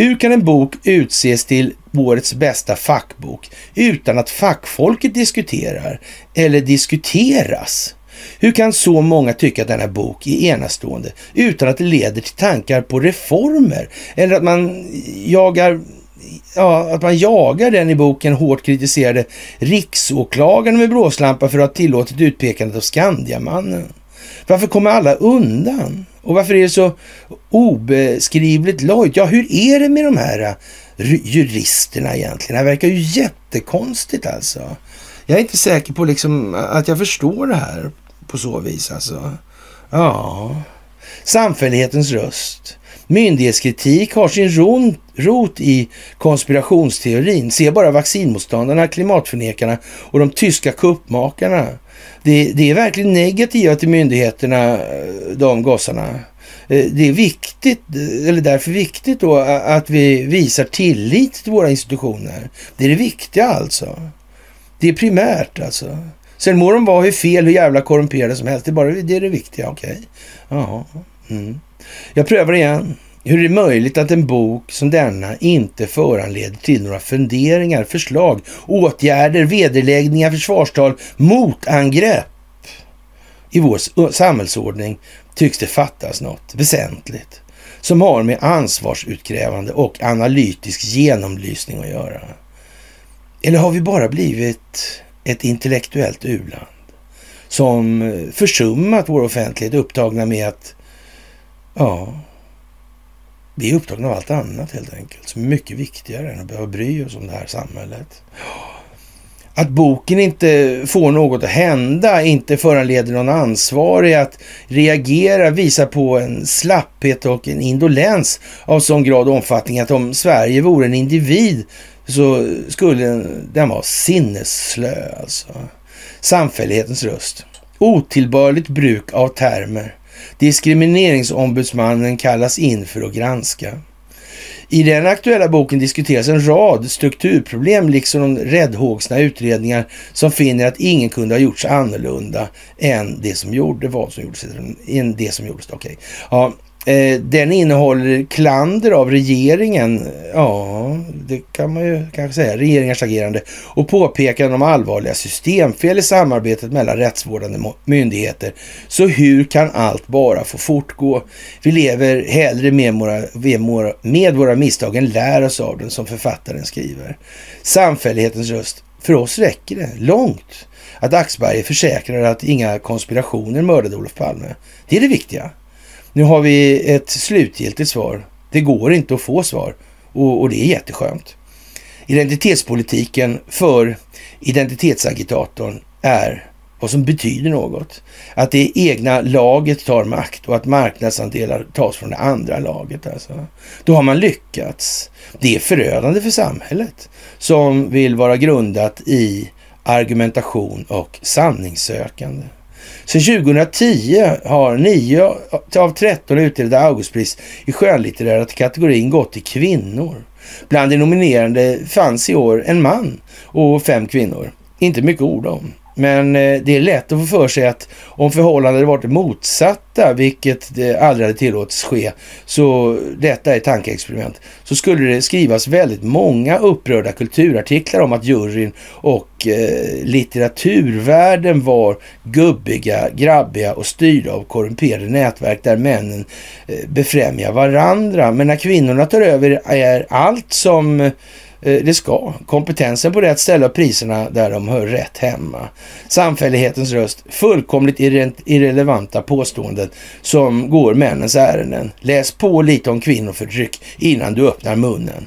Hur kan en bok utses till årets bästa fackbok utan att fackfolket diskuterar eller diskuteras? Hur kan så många tycka att denna bok är enastående utan att det leder till tankar på reformer? Eller att man jagar ja, att man jagar den i boken hårt kritiserade riksåklagaren med blåslampa för att ha tillåtit utpekandet av Skandiamannen. Varför kommer alla undan? Och varför är det så obeskrivligt lojt? Ja, hur är det med de här eh, juristerna egentligen? Det här verkar ju jättekonstigt alltså. Jag är inte säker på liksom att jag förstår det här på så vis alltså. Ja, samfällighetens röst. Myndighetskritik har sin rot i konspirationsteorin. Se bara vaccinmotståndarna, klimatförnekarna och de tyska kuppmakarna det, det är verkligen negativa till myndigheterna, eh, de gossarna. Eh, det är viktigt, eller därför viktigt då att vi visar tillit till våra institutioner. Det är det viktiga alltså. Det är primärt alltså. Sen må de vara hur fel, hur jävla korrumperade som helst. Det är, bara, det, är det viktiga, okej. Okay. Ja. Mm. Jag prövar igen. Hur är det möjligt att en bok som denna inte föranleder till några funderingar, förslag, åtgärder, vederläggningar, försvarstal, motangrepp? I vår samhällsordning tycks det fattas något väsentligt som har med ansvarsutkrävande och analytisk genomlysning att göra. Eller har vi bara blivit ett intellektuellt uland som eh, försummat vår offentlighet upptagna med att ja, vi är upptagna av allt annat helt enkelt, som är mycket viktigare än att behöva bry oss om det här samhället. Att boken inte får något att hända, inte föranleder någon ansvarig att reagera, visar på en slapphet och en indolens av sån grad och omfattning att om Sverige vore en individ så skulle den vara sinnesslö alltså. Samfällighetens röst. Otillbörligt bruk av termer Diskrimineringsombudsmannen kallas in för att granska. I den aktuella boken diskuteras en rad strukturproblem liksom de räddhågsna utredningar som finner att ingen kunde ha gjorts annorlunda än det som gjorde vad som gjordes. Än det som gjordes. Okay. Ja, Eh, den innehåller klander av regeringen, ja, det kan man ju kanske säga, regeringars agerande och påpekanden om allvarliga systemfel i samarbetet mellan rättsvårdande myndigheter. Så hur kan allt bara få fortgå? Vi lever hellre med våra, med våra misstag än lär oss av den, som författaren skriver. Samfällighetens röst. För oss räcker det långt att Axberger försäkrar att inga konspirationer mördade Olof Palme. Det är det viktiga. Nu har vi ett slutgiltigt svar. Det går inte att få svar och, och det är jätteskönt. Identitetspolitiken för identitetsagitatorn är vad som betyder något. Att det egna laget tar makt och att marknadsandelar tas från det andra laget. Alltså. Då har man lyckats. Det är förödande för samhället som vill vara grundat i argumentation och sanningssökande. Sedan 2010 har 9 av 13 utdelade Augustpris i skönlitterära kategorin gått till kvinnor. Bland de nominerande fanns i år en man och fem kvinnor. Inte mycket ord om. Men eh, det är lätt att få för sig att om förhållandet varit det motsatta, vilket det aldrig hade tillåtits ske, så detta är tankeexperiment, så skulle det skrivas väldigt många upprörda kulturartiklar om att juryn och eh, litteraturvärlden var gubbiga, grabbiga och styrda av korrumperade nätverk där männen eh, befrämjar varandra. Men när kvinnorna tar över är allt som Eh, Eh, det ska. Kompetensen på rätt ställe och priserna där de hör rätt hemma. Samfällighetens röst. Fullkomligt irrelevanta påståenden som går männens ärenden. Läs på lite om kvinnoförtryck innan du öppnar munnen.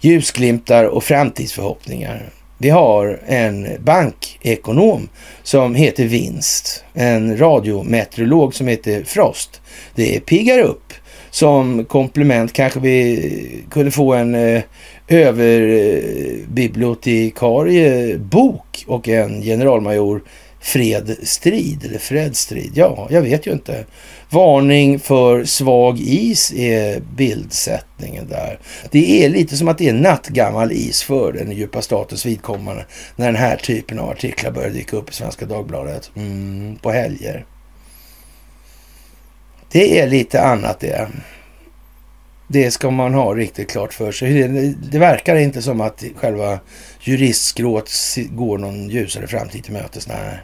Ljusglimtar och framtidsförhoppningar. Vi har en bankekonom som heter Vinst. En radiometeorolog som heter Frost. Det piggar upp. Som komplement kanske vi kunde få en eh, överbibliotekariebok och en generalmajor Fred Strid, eller Fred Strid. Ja, jag vet ju inte. Varning för svag is är bildsättningen där. Det är lite som att det är nattgammal is för den djupa statens vidkommande när den här typen av artiklar börjar dyka upp i Svenska Dagbladet mm, på helger. Det är lite annat det. Det ska man ha riktigt klart för sig. Det, det verkar inte som att själva juristskrået går någon ljusare framtid till mötes. Nej.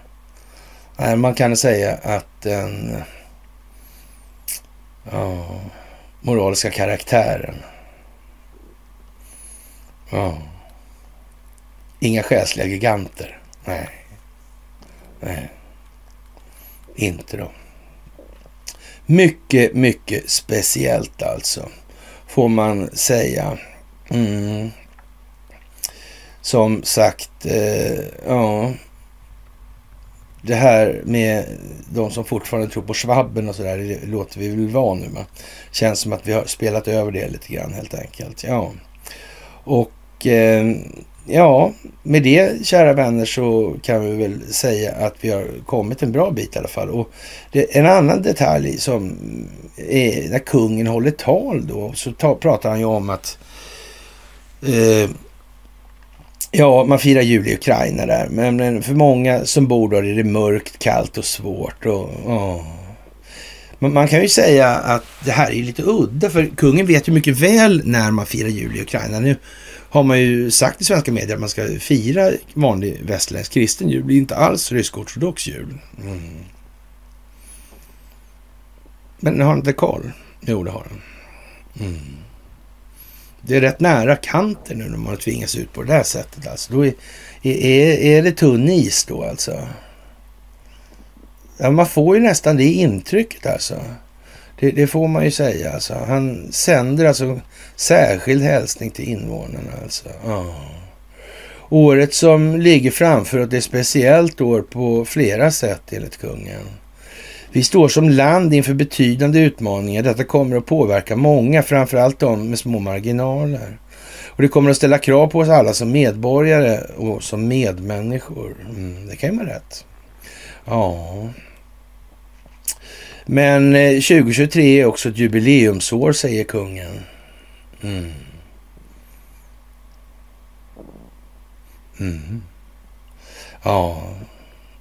Nej, man kan säga att den ja, moraliska karaktären. Ja. Inga själsliga giganter. Nej. Nej. Inte då. Mycket, mycket speciellt alltså får man säga. Mm. Som sagt, eh, ja. Det här med de som fortfarande tror på svabben och sådär, det låter vi väl vara nu. Va? Känns som att vi har spelat över det lite grann helt enkelt. Ja. Och eh, ja, med det kära vänner så kan vi väl säga att vi har kommit en bra bit i alla fall. Och det, en annan detalj som är när kungen håller tal då så ta, pratar han ju om att eh, ja, man firar jul i Ukraina där. Men för många som bor där är det mörkt, kallt och svårt. Och, oh. Man kan ju säga att det här är lite udda, för kungen vet ju mycket väl när man firar jul i Ukraina. Nu har man ju sagt i svenska medier att man ska fira vanlig västerländsk kristen jul. Det blir inte alls rysk-ortodox jul. Mm. Men har han inte koll? Jo, det har han. Mm. Det är rätt nära kanten nu när man tvingas ut på det där sättet. Alltså. Då är, är, är det tunn is då alltså? Ja, man får ju nästan det intrycket alltså. Det, det, får man ju säga. Alltså. Han sänder alltså särskild hälsning till invånarna. Alltså. Oh. Året som ligger framför oss är ett speciellt år på flera sätt enligt kungen. Vi står som land inför betydande utmaningar. Detta kommer att påverka många, framförallt de med små marginaler. Och det kommer att ställa krav på oss alla som medborgare och som medmänniskor. Mm, det kan ju vara rätt. Ja. Men eh, 2023 är också ett jubileumsår, säger kungen. Mm. Mm. Ja,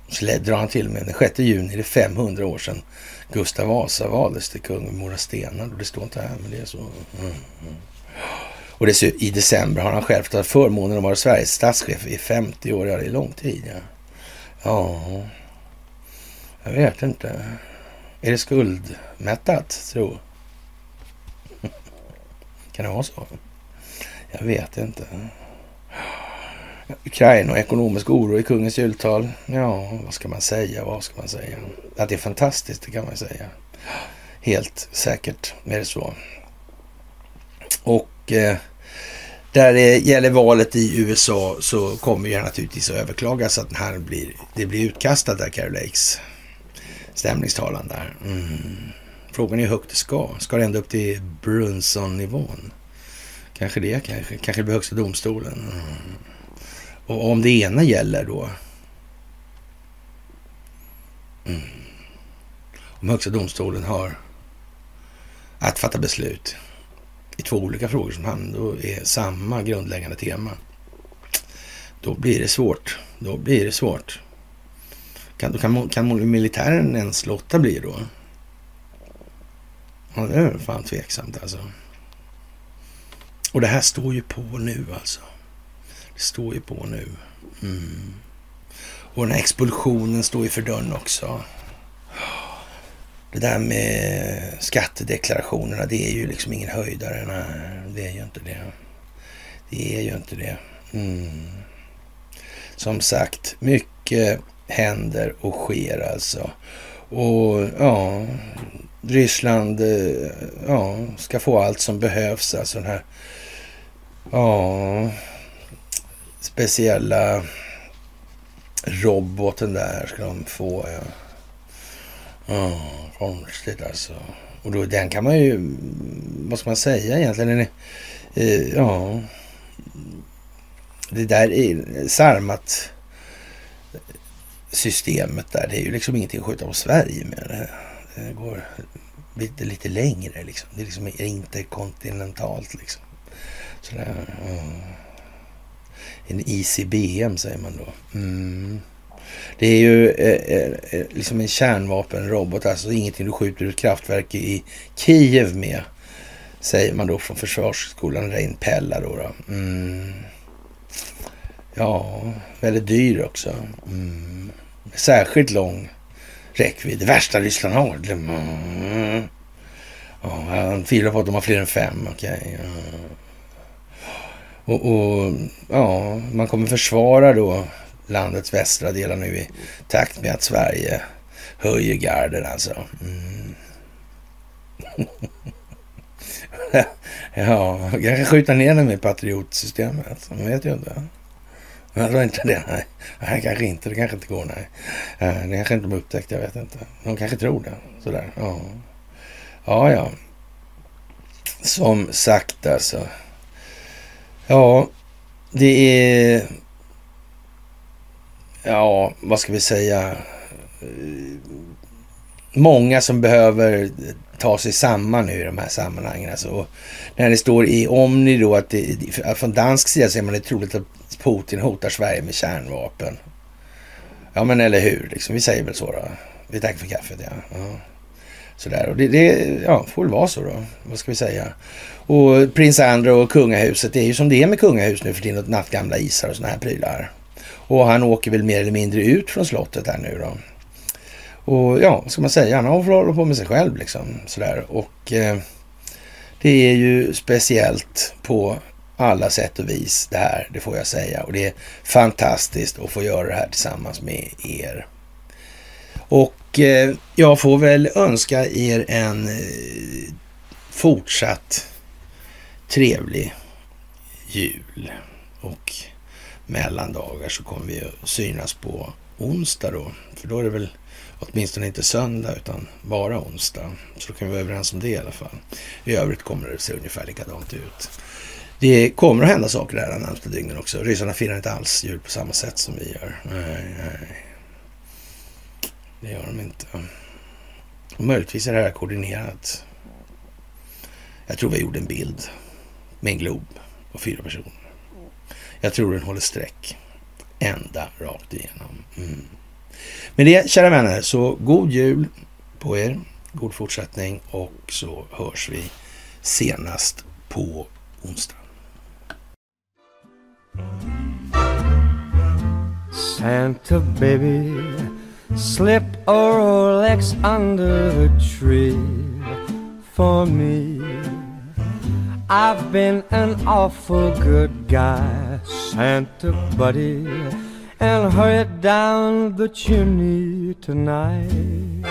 så drar han till med den 6 juni, det är 500 år sedan Gustav Vasa valdes till kung i Mora Stenar. Det står inte här, men det är så. Mm. mm. Och dessutom, i december har han själv tagit förmånen att vara Sveriges statschef i 50 år. Ja, det är lång tid. Ja, ja jag vet inte. Är det skuldmättat, tro? Kan det vara så? Jag vet inte. Ukraina och ekonomisk oro i kungens jultal. Ja, vad ska man säga? Vad ska man säga? Att det är fantastiskt, det kan man säga. Helt säkert är det så. Och eh, där det gäller valet i USA så kommer det naturligtvis att överklagas att här blir, det blir utkastat där, Carol Lakes stämningstalan där. Mm. Frågan är hur högt det ska. Ska det ända upp till Brunson-nivån? Kanske det, kanske. Kanske det blir högsta domstolen. Mm. Och om det ena gäller då? Mm. Om högsta domstolen har att fatta beslut i två olika frågor som ändå är samma grundläggande tema. Då blir det svårt. Då blir det svårt. Kan, kan, kan militären ens låta bli då? Ja, det är fan tveksamt alltså. Och det här står ju på nu alltså. Det står ju på nu. Mm. Och den här expulsionen står ju för dörren också. Det där med skattedeklarationerna, det är ju liksom ingen höjdare. Nej, det är ju inte det. Det är ju inte det. Mm. Som sagt, mycket händer och sker alltså. Och ja, Ryssland eh, ja, ska få allt som behövs. Alltså den här ja, speciella roboten där ska de få. Ja. Ja, konstigt alltså. Och då, den kan man ju, vad ska man säga egentligen? Den är, eh, ja, det där är eh, Sarmat systemet där, det är ju liksom ingenting att skjuta på Sverige med. Det, går lite, lite längre liksom. Det är liksom interkontinentalt liksom. Sådär, Mm. En ICBM säger man då. Mm. Det är ju eh, eh, eh, liksom en kärnvapenrobot, alltså ingenting du skjuter ut kraftverk i Kiev med. Säger man då från Försvarsskolan Rein Pella då. då. Mm. Ja, väldigt dyr också. Mm. Särskilt lång räckvidd. Det värsta Ryssland har. Mm. Ja, han filar på att de har fler än fem. Okej. Okay. Mm. Och, och, ja, man kommer försvara då landets västra delar nu i takt med att Sverige höjer garden alltså. Mm. ja, kanske skjuta ner den med patriotsystemet. Man vet ju inte. Jag tror inte det. Nej. nej, kanske inte. Det kanske inte går. Nej. Eh, det kanske inte de upptäckt. Jag vet inte. De kanske tror det. Sådär. Ja, ja. ja. Som sagt alltså. Ja, det är ja, vad ska vi säga, många som behöver ta sig samman nu i de här sammanhangen. Alltså, när det står i Omni då att det, från dansk sida säger man det är troligt att Putin hotar Sverige med kärnvapen. Ja men eller hur, liksom, vi säger väl så då. Vi tackar för kaffet ja. ja. Sådär, och det, det ja, får väl vara så då. Vad ska vi säga? Och prins Andrew och kungahuset, det är ju som det är med kungahus nu för tiden. Nattgamla isar och sådana här prylar. Och han åker väl mer eller mindre ut från slottet här nu då. Och ja, vad ska man säga? Han har hållit på med sig själv liksom. Sådär. Och eh, det är ju speciellt på alla sätt och vis det här, det får jag säga. Och det är fantastiskt att få göra det här tillsammans med er. Och eh, jag får väl önska er en eh, fortsatt trevlig jul. Och mellandagar så kommer vi att synas på onsdag då. För då är det väl åtminstone inte söndag utan bara onsdag. Så då kan vi vara överens om det i alla fall. I övrigt kommer det se ungefär likadant ut. Det kommer att hända saker där de närmaste dygnen också. Ryssarna firar inte alls jul på samma sätt som vi gör. Nej, nej. Det gör de inte. Och möjligtvis är det här koordinerat. Jag tror vi gjorde en bild med en glob och fyra personer. Jag tror den håller streck ända rakt igenom. Mm. Med det, kära vänner, så god jul på er. God fortsättning och så hörs vi senast på onsdag. Santa baby, slip a Rolex under the tree for me. I've been an awful good guy, Santa buddy, and hurry down the chimney tonight.